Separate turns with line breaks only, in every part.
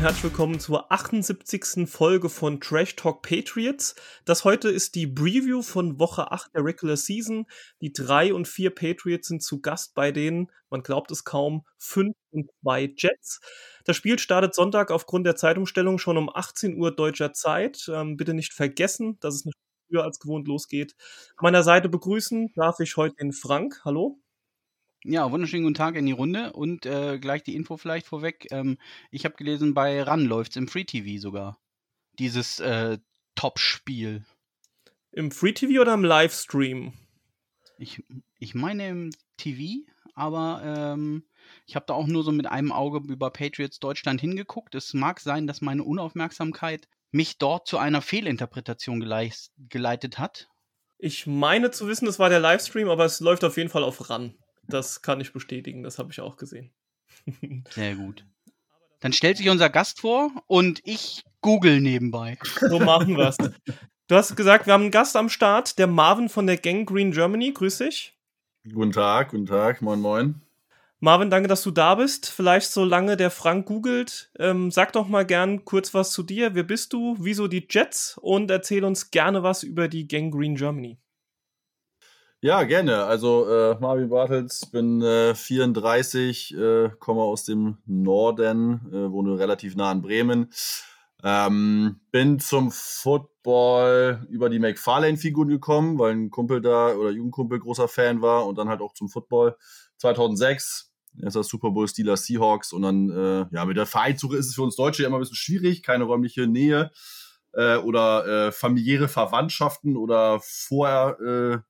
und herzlich willkommen zur 78. Folge von Trash Talk Patriots. Das heute ist die Preview von Woche 8 der Regular Season. Die 3 und 4 Patriots sind zu Gast bei denen, man glaubt es kaum, 5 und 2 Jets. Das Spiel startet Sonntag aufgrund der Zeitumstellung schon um 18 Uhr deutscher Zeit. Ähm, bitte nicht vergessen, dass es eine früher als gewohnt losgeht. An meiner Seite begrüßen darf ich heute den Frank. Hallo.
Ja, wunderschönen guten Tag in die Runde und äh, gleich die Info vielleicht vorweg. Ähm, ich habe gelesen, bei RAN läuft es im Free TV sogar. Dieses äh, Top-Spiel.
Im Free TV oder im Livestream?
Ich, ich meine im TV, aber ähm, ich habe da auch nur so mit einem Auge über Patriots Deutschland hingeguckt. Es mag sein, dass meine Unaufmerksamkeit mich dort zu einer Fehlinterpretation geleitet hat.
Ich meine zu wissen, es war der Livestream, aber es läuft auf jeden Fall auf RAN. Das kann ich bestätigen, das habe ich auch gesehen.
Sehr gut. Dann stellt sich unser Gast vor und ich google nebenbei.
So machen wir es. Du hast gesagt, wir haben einen Gast am Start, der Marvin von der Gang Green Germany. Grüß dich.
Guten Tag, guten Tag, moin moin.
Marvin, danke, dass du da bist. Vielleicht solange der Frank googelt, ähm, sag doch mal gern kurz was zu dir. Wer bist du? Wieso die Jets? Und erzähl uns gerne was über die Gang Green Germany.
Ja, gerne. Also äh, Marvin Bartels, bin äh, 34, äh, komme aus dem Norden, äh, wohne relativ nah an Bremen. Ähm, bin zum Football über die McFarlane-Figuren gekommen, weil ein Kumpel da oder Jugendkumpel großer Fan war und dann halt auch zum Football 2006. Erster Super Bowl Steelers Seahawks und dann, äh, ja, mit der Vereinssuche ist es für uns Deutsche immer ein bisschen schwierig, keine räumliche Nähe äh, oder äh, familiäre Verwandtschaften oder vorher äh,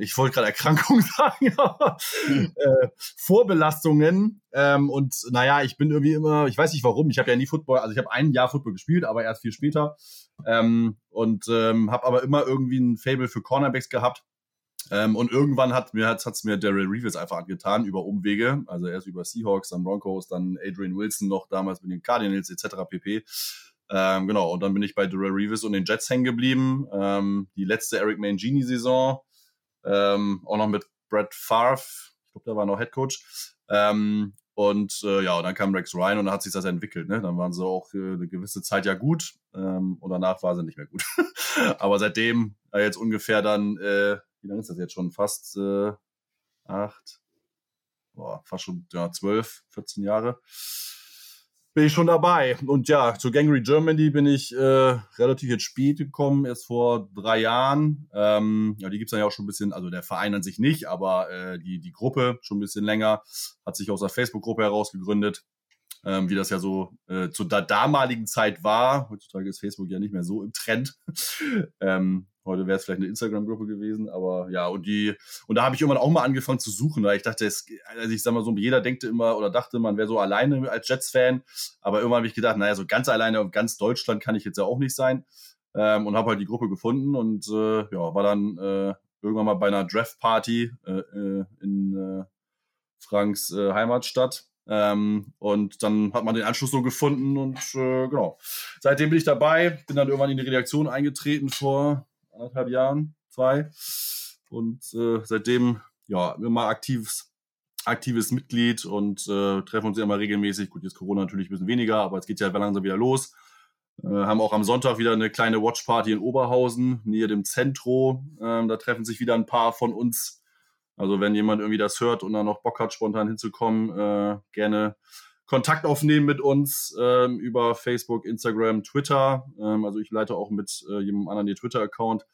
ich wollte gerade Erkrankung sagen, aber äh, Vorbelastungen. Ähm, und naja, ich bin irgendwie immer, ich weiß nicht warum, ich habe ja nie Football, also ich habe ein Jahr Football gespielt, aber erst viel später. Ähm, und ähm, habe aber immer irgendwie ein Fable für Cornerbacks gehabt. Ähm, und irgendwann hat mir hat's mir Daryl Reeves einfach angetan über Umwege, also erst über Seahawks, dann Broncos, dann Adrian Wilson noch damals mit den Cardinals etc. pp. Ähm, genau, und dann bin ich bei Daryl Reeves und den Jets hängen geblieben. Ähm, die letzte Eric Mangini-Saison ähm, auch noch mit Brett Favre, ich glaube, der war noch Head Coach. Ähm, und äh, ja, und dann kam Rex Ryan und dann hat sich das entwickelt. Ne? Dann waren sie auch äh, eine gewisse Zeit ja gut ähm, und danach war sie nicht mehr gut. Aber seitdem, äh, jetzt ungefähr dann, äh, wie lange ist das jetzt schon? Fast äh, acht, boah, fast schon ja, zwölf, 14 Jahre bin ich schon dabei. Und ja, zu Gangrene Germany bin ich äh, relativ jetzt spät gekommen, erst vor drei Jahren. Ähm, ja, die gibt's dann ja auch schon ein bisschen, also der Verein an sich nicht, aber äh, die, die Gruppe schon ein bisschen länger, hat sich aus der Facebook-Gruppe heraus gegründet. Ähm, wie das ja so äh, zu der damaligen Zeit war. Heutzutage ist Facebook ja nicht mehr so im Trend. ähm, Heute wäre es vielleicht eine Instagram-Gruppe gewesen, aber ja, und die, und da habe ich irgendwann auch mal angefangen zu suchen, weil ich dachte, es, also ich sag mal so, jeder denkte immer oder dachte, man wäre so alleine als Jets-Fan, aber irgendwann habe ich gedacht, naja, so ganz alleine auf ganz Deutschland kann ich jetzt ja auch nicht sein. Ähm, und habe halt die Gruppe gefunden und äh, ja, war dann äh, irgendwann mal bei einer Draft-Party äh, äh in äh, Franks äh, Heimatstadt. Ähm, und dann hat man den Anschluss so gefunden und äh, genau. Seitdem bin ich dabei, bin dann irgendwann in die Redaktion eingetreten vor anderthalb Jahren, zwei. Und äh, seitdem, ja, immer aktives, aktives Mitglied und äh, treffen uns immer regelmäßig. Gut, jetzt Corona natürlich ein bisschen weniger, aber es geht ja langsam wieder los. Äh, haben auch am Sonntag wieder eine kleine Watchparty in Oberhausen, nähe dem Zentro. Ähm, da treffen sich wieder ein paar von uns. Also wenn jemand irgendwie das hört und dann noch Bock hat, spontan hinzukommen, äh, gerne Kontakt aufnehmen mit uns ähm, über Facebook, Instagram, Twitter. Ähm, also ich leite auch mit äh, jemandem anderen den Twitter-Account.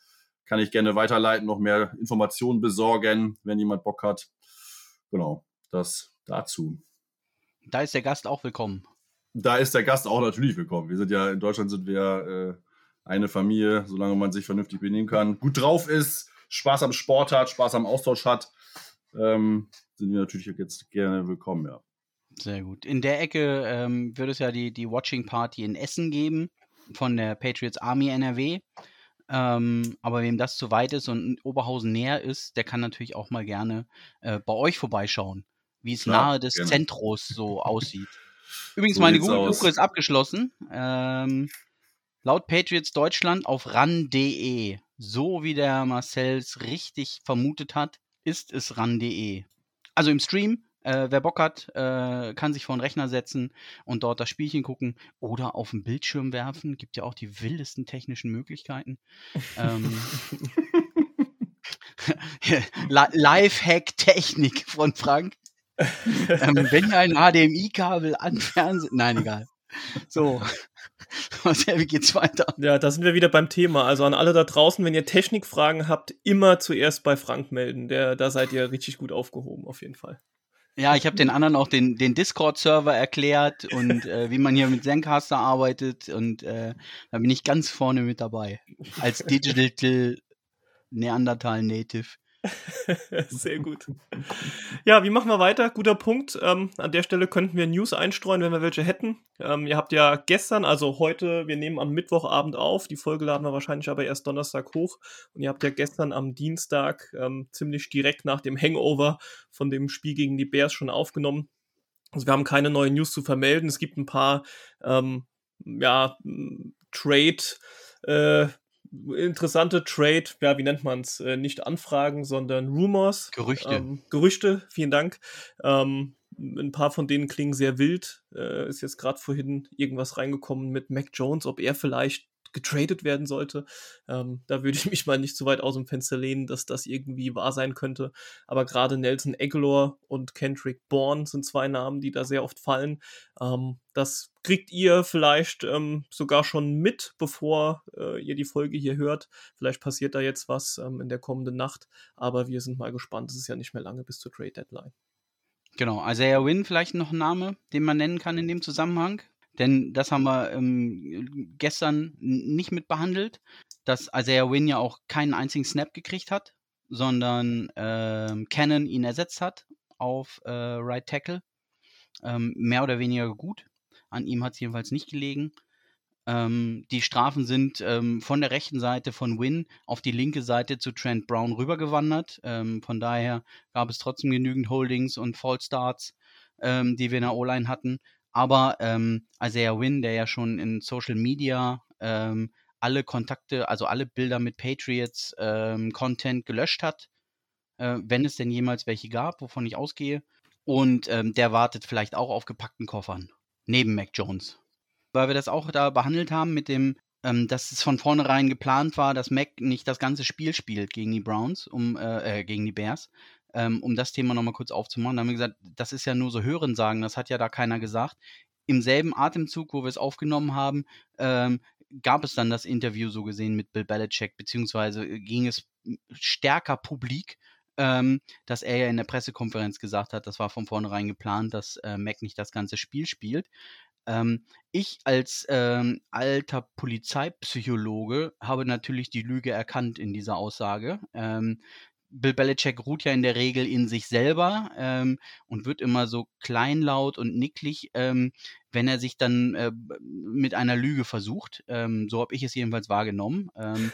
Kann ich gerne weiterleiten, noch mehr Informationen besorgen, wenn jemand Bock hat. Genau, das dazu.
Da ist der Gast auch willkommen.
Da ist der Gast auch natürlich willkommen. Wir sind ja, in Deutschland sind wir äh, eine Familie, solange man sich vernünftig benehmen kann, gut drauf ist, Spaß am Sport hat, Spaß am Austausch hat, ähm, sind wir natürlich jetzt gerne willkommen, ja.
Sehr gut. In der Ecke ähm, wird es ja die, die Watching Party in Essen geben von der Patriots Army NRW. Ähm, aber wem das zu weit ist und Oberhausen näher ist, der kann natürlich auch mal gerne äh, bei euch vorbeischauen, wie es Klar, nahe des gerne. Zentros so aussieht. Übrigens, so meine Google-Suche ist abgeschlossen. Ähm, laut Patriots Deutschland auf ran.de, so wie der Marcells richtig vermutet hat, ist es ran.de. Also im Stream Äh, wer Bock hat, äh, kann sich vor den Rechner setzen und dort das Spielchen gucken oder auf den Bildschirm werfen. Gibt ja auch die wildesten technischen Möglichkeiten. ähm, Lifehack-Technik von Frank. ähm, wenn ihr ein HDMI-Kabel an Fernsehen. Nein, egal. So.
Marcel, wie geht's weiter? Ja, da sind wir wieder beim Thema. Also an alle da draußen, wenn ihr Technikfragen habt, immer zuerst bei Frank melden. Der, da seid ihr richtig gut aufgehoben, auf jeden Fall.
Ja, ich habe den anderen auch den, den Discord-Server erklärt und äh, wie man hier mit Zencaster arbeitet und äh, da bin ich ganz vorne mit dabei. Als Digital Neandertal Native.
Sehr gut. Ja, wie machen wir weiter? Guter Punkt. Ähm, an der Stelle könnten wir News einstreuen, wenn wir welche hätten. Ähm, ihr habt ja gestern, also heute, wir nehmen am Mittwochabend auf. Die Folge laden wir wahrscheinlich aber erst Donnerstag hoch. Und ihr habt ja gestern am Dienstag ähm, ziemlich direkt nach dem Hangover von dem Spiel gegen die Bears schon aufgenommen. Also wir haben keine neuen News zu vermelden. Es gibt ein paar, ähm, ja, Trade, äh, interessante Trade, ja, wie nennt man es? Äh, nicht Anfragen, sondern Rumors.
Gerüchte.
Ähm, Gerüchte, vielen Dank. Ähm, ein paar von denen klingen sehr wild. Äh, ist jetzt gerade vorhin irgendwas reingekommen mit Mac Jones, ob er vielleicht getradet werden sollte. Ähm, da würde ich mich mal nicht zu weit aus dem Fenster lehnen, dass das irgendwie wahr sein könnte. Aber gerade Nelson Aguilar und Kendrick Bourne sind zwei Namen, die da sehr oft fallen. Ähm, das kriegt ihr vielleicht ähm, sogar schon mit, bevor äh, ihr die Folge hier hört. Vielleicht passiert da jetzt was ähm, in der kommenden Nacht. Aber wir sind mal gespannt. Es ist ja nicht mehr lange bis zur Trade Deadline.
Genau, Isaiah Wynn vielleicht noch ein Name, den man nennen kann in dem Zusammenhang. Denn das haben wir ähm, gestern nicht mit behandelt, dass Isaiah Wynn ja auch keinen einzigen Snap gekriegt hat, sondern ähm, Cannon ihn ersetzt hat auf äh, Right Tackle. Ähm, mehr oder weniger gut. An ihm hat es jedenfalls nicht gelegen. Ähm, die Strafen sind ähm, von der rechten Seite von Wynn auf die linke Seite zu Trent Brown rübergewandert. Ähm, von daher gab es trotzdem genügend Holdings und Fallstarts, ähm, die wir in der O-Line hatten. Aber ähm, Isaiah Wynn, der ja schon in Social Media ähm, alle Kontakte, also alle Bilder mit Patriots ähm, Content gelöscht hat, äh, wenn es denn jemals welche gab, wovon ich ausgehe. Und ähm, der wartet vielleicht auch auf gepackten Koffern, neben Mac Jones. Weil wir das auch da behandelt haben mit dem, ähm, dass es von vornherein geplant war, dass Mac nicht das ganze Spiel spielt gegen die Browns, um, äh, äh gegen die Bears, ähm, um das Thema nochmal kurz aufzumachen. Da haben wir gesagt, das ist ja nur so Hörensagen, das hat ja da keiner gesagt. Im selben Atemzug, wo wir es aufgenommen haben, ähm, gab es dann das Interview so gesehen mit Bill Belichick, beziehungsweise äh, ging es stärker publik, ähm, dass er ja in der Pressekonferenz gesagt hat, das war von vornherein geplant, dass äh, Mac nicht das ganze Spiel spielt. Ähm, ich als ähm, alter Polizeipsychologe habe natürlich die Lüge erkannt in dieser Aussage. Ähm, Bill Belichick ruht ja in der Regel in sich selber ähm, und wird immer so kleinlaut und nicklig, ähm, wenn er sich dann äh, mit einer Lüge versucht. Ähm, so habe ich es jedenfalls wahrgenommen. Ähm,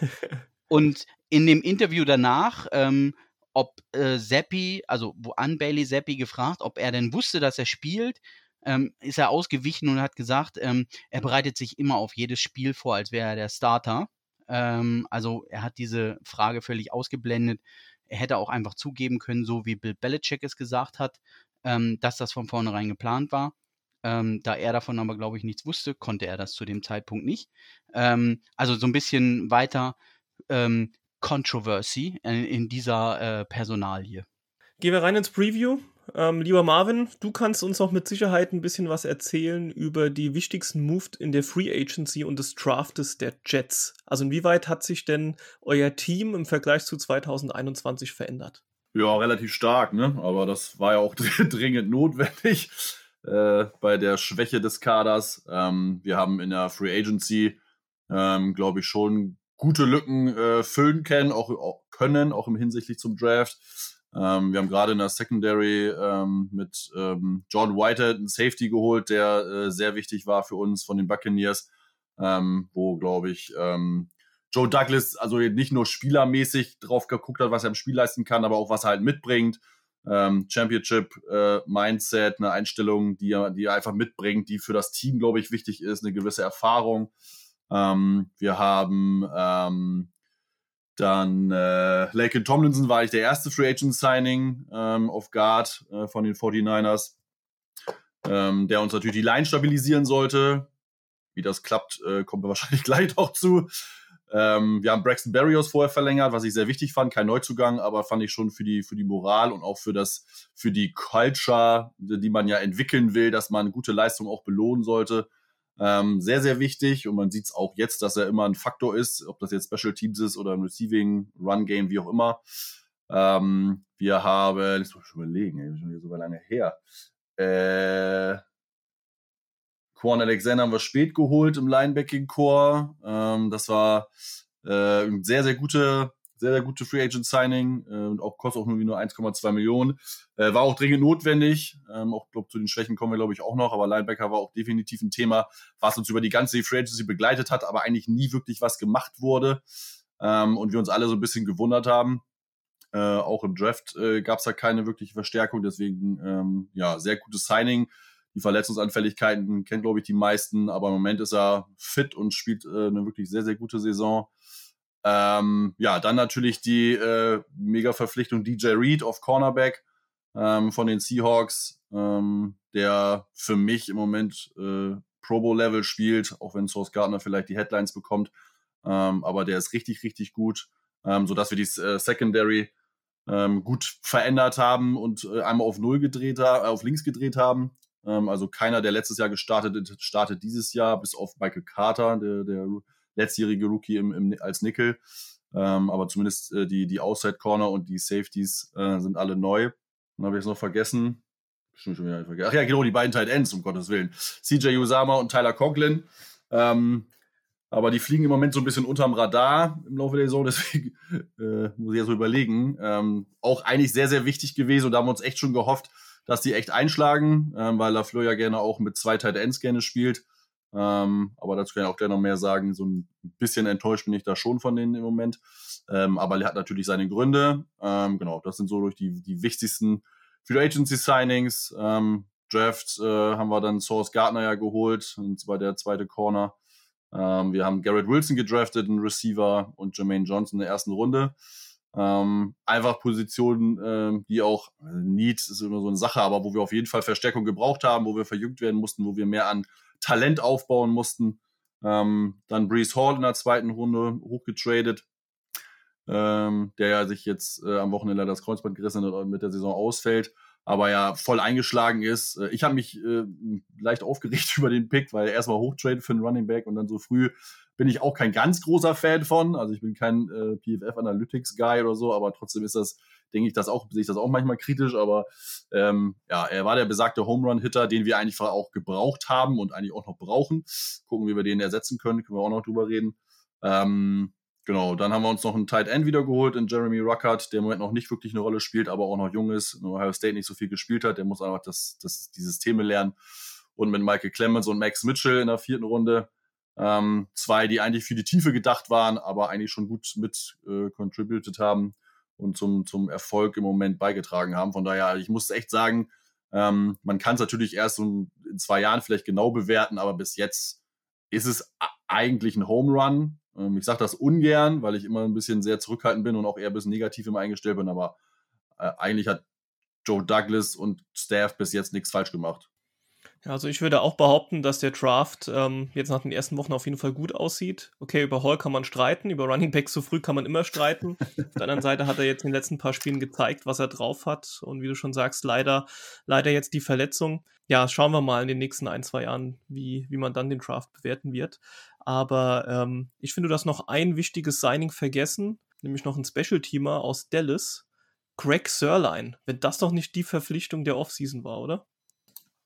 und in dem Interview danach, ähm, ob äh, Seppi, also wo an Bailey Seppi gefragt, ob er denn wusste, dass er spielt, ähm, ist er ausgewichen und hat gesagt, er bereitet sich immer auf jedes Spiel vor, als wäre er der Starter. also er hat diese Frage völlig ausgeblendet er hätte auch einfach zugeben können, so wie Bill Belichick es gesagt hat, ähm, dass das von vornherein geplant war. Ähm, da er davon aber, glaube ich, nichts wusste, konnte er das zu dem Zeitpunkt nicht. Ähm, also so ein bisschen weiter ähm, Controversy in, in dieser äh, Personalie.
Gehen wir rein ins Preview. Ähm, lieber Marvin, du kannst uns noch mit Sicherheit ein bisschen was erzählen über die wichtigsten Moves in der Free Agency und des Draftes der Jets. Also inwieweit hat sich denn euer Team im Vergleich zu 2021 verändert?
Ja, relativ stark, ne? Aber das war ja auch dringend notwendig äh, bei der Schwäche des Kaders. Ähm, wir haben in der Free Agency, ähm, glaube ich, schon gute Lücken äh, füllen können, auch, auch können, auch im hinsichtlich zum Draft. Ähm, wir haben gerade in der Secondary ähm, mit ähm, John Whitehead einen Safety geholt, der äh, sehr wichtig war für uns von den Buccaneers, ähm, wo, glaube ich, ähm, Joe Douglas also nicht nur spielermäßig drauf geguckt hat, was er im Spiel leisten kann, aber auch was er halt mitbringt. Ähm, Championship äh, eine Einstellung, die er, die er einfach mitbringt, die für das Team, glaube ich, wichtig ist, eine gewisse Erfahrung. wir haben Dann äh, Laken Tomlinson war eigentlich der erste Free Agent Signing ähm, auf Guard äh, von den 49ers, ähm, der uns natürlich die Line stabilisieren sollte. Wie das klappt, äh, kommen wir wahrscheinlich gleich noch zu. Ähm, wir haben Braxton Berrios vorher verlängert, was ich sehr wichtig fand. Kein Neuzugang, aber fand ich schon für die, für die Moral und auch für das, für die Culture, die man ja entwickeln will, dass man gute Leistung auch belohnen sollte. Ähm, sehr, sehr wichtig und man sieht es auch jetzt, dass er immer ein Faktor ist, ob das jetzt Special Teams ist oder ein Receiving, Run Game, wie auch immer. Ähm, wir haben, das muss ich schon überlegen, ey, schon wieder so lange her. Äh, Quan Alexander haben wir spät geholt im Linebacking-Core. Ähm, das war äh, ein sehr, sehr gute sehr, sehr gute Free Agent Signing äh, und auch kostet auch nur, nur 1,2 Millionen. Äh, war auch dringend notwendig. Ähm, auch glaub, zu den Schwächen kommen wir, glaube ich, auch noch, aber Linebacker war auch definitiv ein Thema, was uns über die ganze Free Agency begleitet hat, aber eigentlich nie wirklich was gemacht wurde. Ähm, und wir uns alle so ein bisschen gewundert haben. Äh, auch im Draft äh, gab es da keine wirkliche Verstärkung, deswegen ähm, ja, sehr gutes Signing. Die Verletzungsanfälligkeiten kennt, glaube ich, die meisten, aber im Moment ist er fit und spielt äh, eine wirklich sehr, sehr gute Saison. Ähm, ja, dann natürlich die äh, Mega-Verpflichtung DJ Reed auf Cornerback ähm, von den Seahawks, ähm, der für mich im Moment äh, Pro Bowl-Level spielt, auch wenn Source Gardner vielleicht die Headlines bekommt. Ähm, aber der ist richtig, richtig gut, ähm, sodass wir die äh, Secondary ähm, gut verändert haben und äh, einmal auf Null gedreht haben, auf links gedreht haben. Ähm, also keiner, der letztes Jahr gestartet ist, startet dieses Jahr, bis auf Michael Carter, der, der letztjährige Rookie im, im, als Nickel. Ähm, aber zumindest äh, die, die Outside Corner und die Safeties äh, sind alle neu. Dann habe ich es noch vergessen. Schon wieder vergessen. Ach ja, genau, die beiden Tight Ends, um Gottes Willen. CJ Usama und Tyler Conklin. Ähm, aber die fliegen im Moment so ein bisschen unterm Radar im Laufe der Saison, deswegen äh, muss ich ja so überlegen. Ähm, auch eigentlich sehr, sehr wichtig gewesen und da haben wir uns echt schon gehofft, dass die echt einschlagen, ähm, weil LaFleur ja gerne auch mit zwei Tight Ends gerne spielt. Ähm, aber dazu kann ich auch gleich noch mehr sagen. So ein bisschen enttäuscht bin ich da schon von denen im Moment. Ähm, aber er hat natürlich seine Gründe. Ähm, genau, das sind so durch die, die wichtigsten Free Agency Signings. Ähm, Draft äh, haben wir dann Source Gardner ja geholt, und zwar der zweite Corner. Ähm, wir haben Garrett Wilson gedraftet, einen Receiver und Jermaine Johnson in der ersten Runde. Ähm, einfach Positionen, ähm, die auch, äh, Need ist immer so eine Sache, aber wo wir auf jeden Fall Verstärkung gebraucht haben, wo wir verjüngt werden mussten, wo wir mehr an Talent aufbauen mussten. Ähm, dann Brees Hall in der zweiten Runde hochgetradet, ähm, der ja sich jetzt äh, am Wochenende leider das Kreuzband gerissen hat und mit der Saison ausfällt, aber ja voll eingeschlagen ist. Äh, ich habe mich äh, leicht aufgeregt über den Pick, weil erstmal hochtrade für einen Running Back und dann so früh bin ich auch kein ganz großer Fan von. Also ich bin kein äh, PFF Analytics Guy oder so, aber trotzdem ist das denke ich das auch, sehe ich das auch manchmal kritisch, aber ähm, ja, er war der besagte Home Run Hitter, den wir eigentlich auch gebraucht haben und eigentlich auch noch brauchen. Gucken, wie wir den ersetzen können, können wir auch noch drüber reden. Ähm, genau, dann haben wir uns noch einen Tight End wiedergeholt in Jeremy Ruckert, der im Moment noch nicht wirklich eine Rolle spielt, aber auch noch jung ist, in Ohio State nicht so viel gespielt hat. Der muss einfach das, das, die Systeme lernen. Und mit Michael Clemens und Max Mitchell in der vierten Runde. Ähm, zwei, die eigentlich für die Tiefe gedacht waren, aber eigentlich schon gut mit äh, contributed haben und zum, zum Erfolg im Moment beigetragen haben. Von daher, ich muss echt sagen, ähm, man kann es natürlich erst in zwei Jahren vielleicht genau bewerten, aber bis jetzt ist es eigentlich ein Home Run. Ähm, ich sage das ungern, weil ich immer ein bisschen sehr zurückhaltend bin und auch eher ein bisschen negativ immer eingestellt bin, aber äh, eigentlich hat Joe Douglas und Staff bis jetzt nichts falsch gemacht.
Also ich würde auch behaupten, dass der Draft ähm, jetzt nach den ersten Wochen auf jeden Fall gut aussieht. Okay, über Hall kann man streiten, über Running Back so früh kann man immer streiten. auf der anderen Seite hat er jetzt in den letzten paar Spielen gezeigt, was er drauf hat. Und wie du schon sagst, leider, leider jetzt die Verletzung. Ja, schauen wir mal in den nächsten ein, zwei Jahren, wie, wie man dann den Draft bewerten wird. Aber ähm, ich finde, du hast noch ein wichtiges Signing vergessen, nämlich noch ein Special-Teamer aus Dallas, Greg Sörlein. Wenn das doch nicht die Verpflichtung der Offseason war, oder?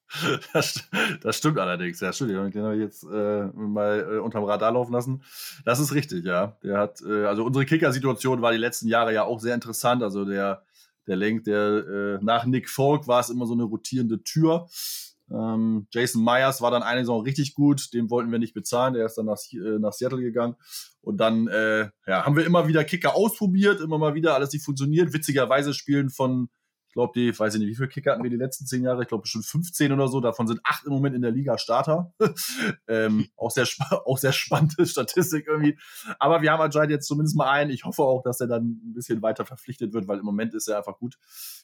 Das, das, stimmt allerdings, ja, stimmt. Den habe ich jetzt äh, mal äh, unterm Radar laufen lassen. Das ist richtig, ja. Der hat, äh, also unsere Kicker-Situation war die letzten Jahre ja auch sehr interessant. Also der, der Lenk, der äh, nach Nick Folk war es immer so eine rotierende Tür. Ähm, Jason Myers war dann eine Saison richtig gut, den wollten wir nicht bezahlen, der ist dann nach, äh, nach Seattle gegangen. Und dann äh, ja, haben wir immer wieder Kicker ausprobiert, immer mal wieder alles nicht funktioniert. Witzigerweise spielen von Ich glaube, die, weiß ich nicht, wie viele Kicker hatten wir die letzten zehn Jahre? Ich glaube, bestimmt 15 oder so. Davon sind acht im Moment in der Liga Starter. ähm, auch, sehr, auch sehr spannende Statistik irgendwie. Aber wir haben anscheinend jetzt zumindest mal einen. Ich hoffe auch, dass er dann ein bisschen weiter verpflichtet wird, weil im Moment ist er einfach gut.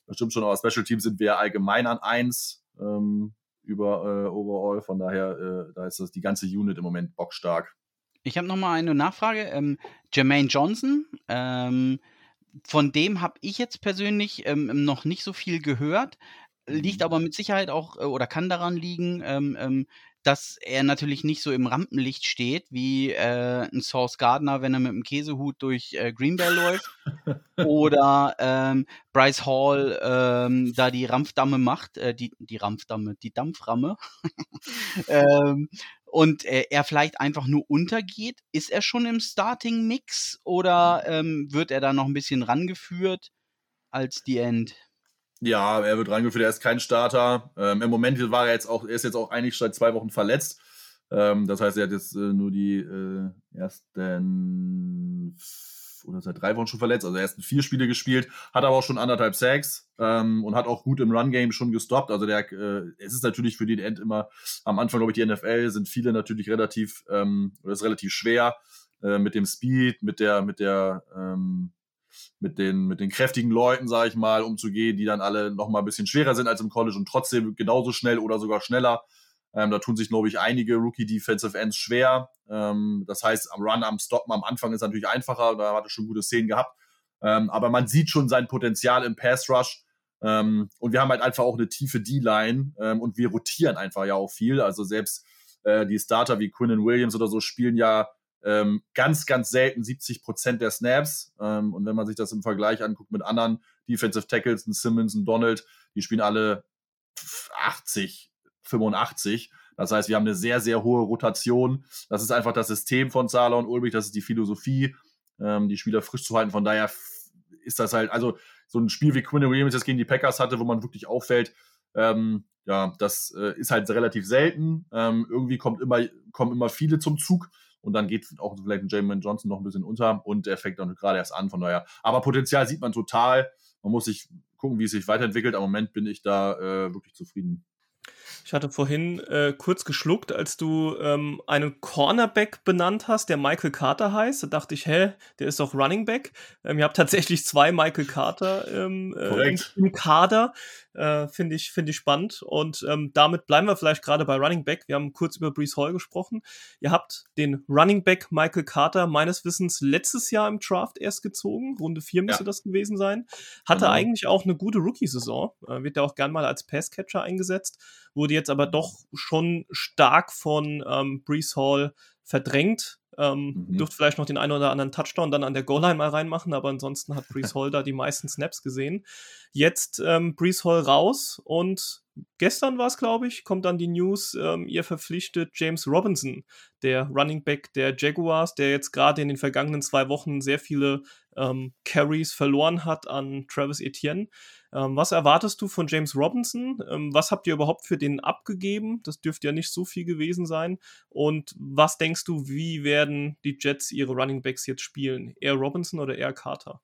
Das stimmt schon, aber Special Teams sind wir allgemein an eins ähm, über äh, Overall. Von daher, äh, da ist das die ganze Unit im Moment bockstark.
Ich habe noch mal eine Nachfrage. Ähm, Jermaine Johnson, ähm, von dem habe ich jetzt persönlich ähm, noch nicht so viel gehört. Liegt mhm. aber mit Sicherheit auch äh, oder kann daran liegen, ähm, ähm, dass er natürlich nicht so im Rampenlicht steht wie äh, ein Source Gardner, wenn er mit dem Käsehut durch äh, Green Bay läuft. oder ähm, Bryce Hall ähm, da die Rampfdamme macht, äh, die, die Rampfdamme, die Dampframme. ähm, und äh, er vielleicht einfach nur untergeht. Ist er schon im Starting-Mix oder ähm, wird er da noch ein bisschen rangeführt als die End?
Ja, er wird rangeführt, er ist kein Starter. Ähm, Im Moment war er jetzt auch, er ist jetzt auch eigentlich seit zwei Wochen verletzt. Ähm, das heißt, er hat jetzt äh, nur die äh, ersten oder seit drei Wochen schon verletzt, also ersten vier Spiele gespielt, hat aber auch schon anderthalb Sacks ähm, und hat auch gut im Run-Game schon gestoppt. Also der, äh, es ist natürlich für den End immer am Anfang, glaube ich, die NFL sind viele natürlich relativ, ähm, oder ist relativ schwer äh, mit dem Speed, mit der, mit der, ähm, mit den, mit den kräftigen Leuten, sage ich mal, umzugehen, die dann alle noch mal ein bisschen schwerer sind als im College und trotzdem genauso schnell oder sogar schneller. Ähm, da tun sich, glaube ich, einige Rookie-Defensive Ends schwer. Ähm, das heißt, am Run, am Stoppen am Anfang ist natürlich einfacher. Da hat er schon gute Szenen gehabt. Ähm, aber man sieht schon sein Potenzial im Pass-Rush. Ähm, und wir haben halt einfach auch eine tiefe D-Line ähm, und wir rotieren einfach ja auch viel. Also selbst äh, die Starter wie Quinnen Williams oder so spielen ja ähm, ganz, ganz selten 70 Prozent der Snaps. Ähm, und wenn man sich das im Vergleich anguckt mit anderen Defensive Tackles, ein Simmons, ein Donald, die spielen alle 80, 85. Das heißt, wir haben eine sehr, sehr hohe Rotation. Das ist einfach das System von Zahler und Ulrich, das ist die Philosophie, ähm, die Spieler frisch zu halten. Von daher ist das halt, also so ein Spiel wie Quinn Williams jetzt gegen die Packers hatte, wo man wirklich auffällt, ähm, ja, das äh, ist halt relativ selten. Ähm, irgendwie kommt immer, kommen immer viele zum Zug und dann geht auch vielleicht ein Jamin Johnson noch ein bisschen unter und der fängt dann gerade erst an, von daher. Aber Potenzial sieht man total. Man muss sich gucken, wie es sich weiterentwickelt. Am Moment bin ich da äh, wirklich zufrieden.
Ich hatte vorhin äh, kurz geschluckt, als du ähm, einen Cornerback benannt hast, der Michael Carter heißt. Da dachte ich, hä, der ist doch Running Back. Ähm, ihr habt tatsächlich zwei Michael Carter ähm, äh, im, im, Kader. Äh, Finde ich, find ich spannend. Und ähm, damit bleiben wir vielleicht gerade bei Running Back. Wir haben kurz über Brees Hall gesprochen. Ihr habt den Running Back Michael Carter meines Wissens letztes Jahr im Draft erst gezogen. Runde 4 müsste ja. das gewesen sein. Hatte genau. eigentlich auch eine gute Rookie-Saison. Äh, wird ja auch gern mal als Passcatcher eingesetzt. Wurde jetzt aber doch schon stark von ähm, Brees Hall verdrängt. Ähm, mhm. Dürfte vielleicht noch den einen oder anderen Touchdown dann an der Goal-Line mal reinmachen, aber ansonsten hat Brees Hall da die meisten Snaps gesehen. Jetzt ähm, Brees Hall raus und gestern war es, glaube ich, kommt dann die News, ähm, ihr verpflichtet James Robinson, der Running Back der Jaguars, der jetzt gerade in den vergangenen zwei Wochen sehr viele ähm, Carries verloren hat an Travis Etienne. Ähm, was erwartest du von James Robinson? Ähm, was habt ihr überhaupt für den abgegeben? Das dürfte ja nicht so viel gewesen sein. Und was denkst du, wie werden die Jets ihre Running Backs jetzt spielen? Eher Robinson oder eher Carter?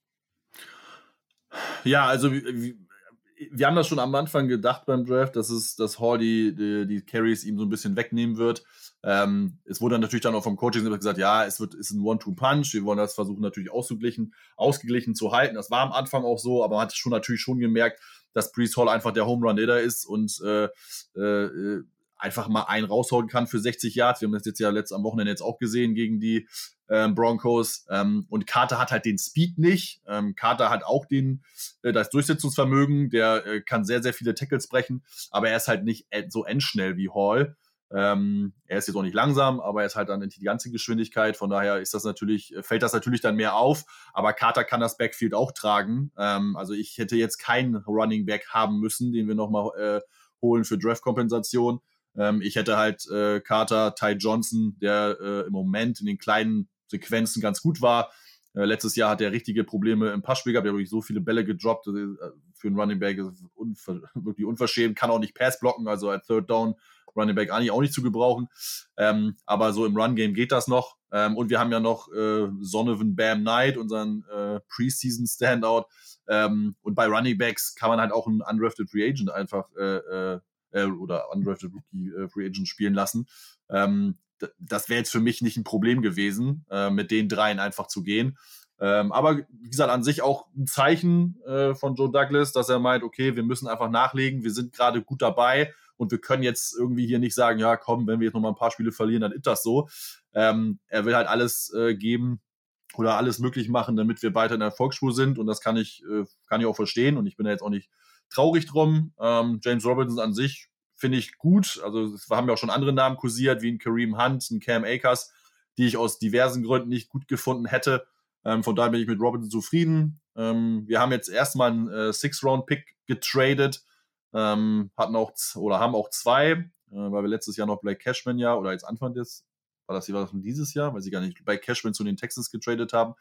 Ja, also wir haben das schon am Anfang gedacht beim Draft, dass es, dass Hall die, die, die Carries ihm so ein bisschen wegnehmen wird. Ähm, es wurde natürlich dann auch vom Coaching gesagt, ja, es wird, ist ein One-Two-Punch. Wir wollen das versuchen natürlich ausgeglichen, ausgeglichen zu halten. Das war am Anfang auch so, aber man hat schon natürlich schon gemerkt, dass Priest Hall einfach der Home Run Leader ist und äh, äh, einfach mal einen raushauen kann für 60 Yards. Wir haben das jetzt ja letzt am Wochenende jetzt auch gesehen gegen die ähm, Broncos. Ähm, und Carter hat halt den Speed nicht. Ähm, Carter hat auch den, äh, das Durchsetzungsvermögen. Der äh, kann sehr, sehr viele Tackles brechen, aber er ist halt nicht so endschnell wie Hall. Ähm, er ist jetzt auch nicht langsam, aber er ist halt dann die ganze Geschwindigkeit. Von daher ist das natürlich, fällt das natürlich dann mehr auf. Aber Carter kann das Backfield auch tragen. Ähm, also ich hätte jetzt keinen Running Back haben müssen, den wir nochmal äh, holen für Draft-Kompensation. Ähm, ich hätte halt äh, Carter, Ty Johnson, der äh, im Moment in den kleinen Sequenzen ganz gut war. Äh, letztes Jahr hat er richtige Probleme im Passspiel gehabt. Er hat wirklich so viele Bälle gedroppt. Äh, für einen Running Back ist unver wirklich unverschämt. Kann auch nicht Pass blocken. Also ein Third Down Running Back eigentlich auch nicht zu gebrauchen. Ähm, aber so im Run-Game geht das noch. Ähm, und wir haben ja noch äh, Sonovan Bam Knight, unseren äh, Preseason Standout. Ähm, und bei Running Backs kann man halt auch einen undrafted Free Agent einfach äh, äh, äh oder undrafted Rookie äh, Free Agent spielen lassen. Ähm, das wäre jetzt für mich nicht ein Problem gewesen, äh, mit den dreien einfach zu gehen. Ähm, aber wie gesagt, an sich auch ein Zeichen äh, von Joe Douglas, dass er meint, okay, wir müssen einfach nachlegen, wir sind gerade gut dabei und wir können jetzt irgendwie hier nicht sagen, ja, komm, wenn wir jetzt noch mal ein paar Spiele verlieren, dann ist das so. Ähm, er will halt alles äh, geben oder alles möglich machen, damit wir weiter in der Erfolgsspur sind und das kann ich, äh, kann ich auch verstehen und ich bin da jetzt auch nicht traurig drum. Ähm, James Robinson an sich finde ich gut, also wir haben ja auch schon andere Namen kursiert, wie ein Kareem Hunt, ein Cam Akers, die ich aus diversen Gründen nicht gut gefunden hätte. Ähm, von daher bin ich mit Robinson zufrieden. Ähm, wir haben jetzt erstmal einen äh, Six-Round-Pick getradet, ähm, hatten auch oder haben auch zwei, äh, weil wir letztes Jahr noch Blake Cashman ja oder jetzt Anfang des war das was von dieses Jahr, weil sie gar nicht bei Cashman zu den Texans getradet haben.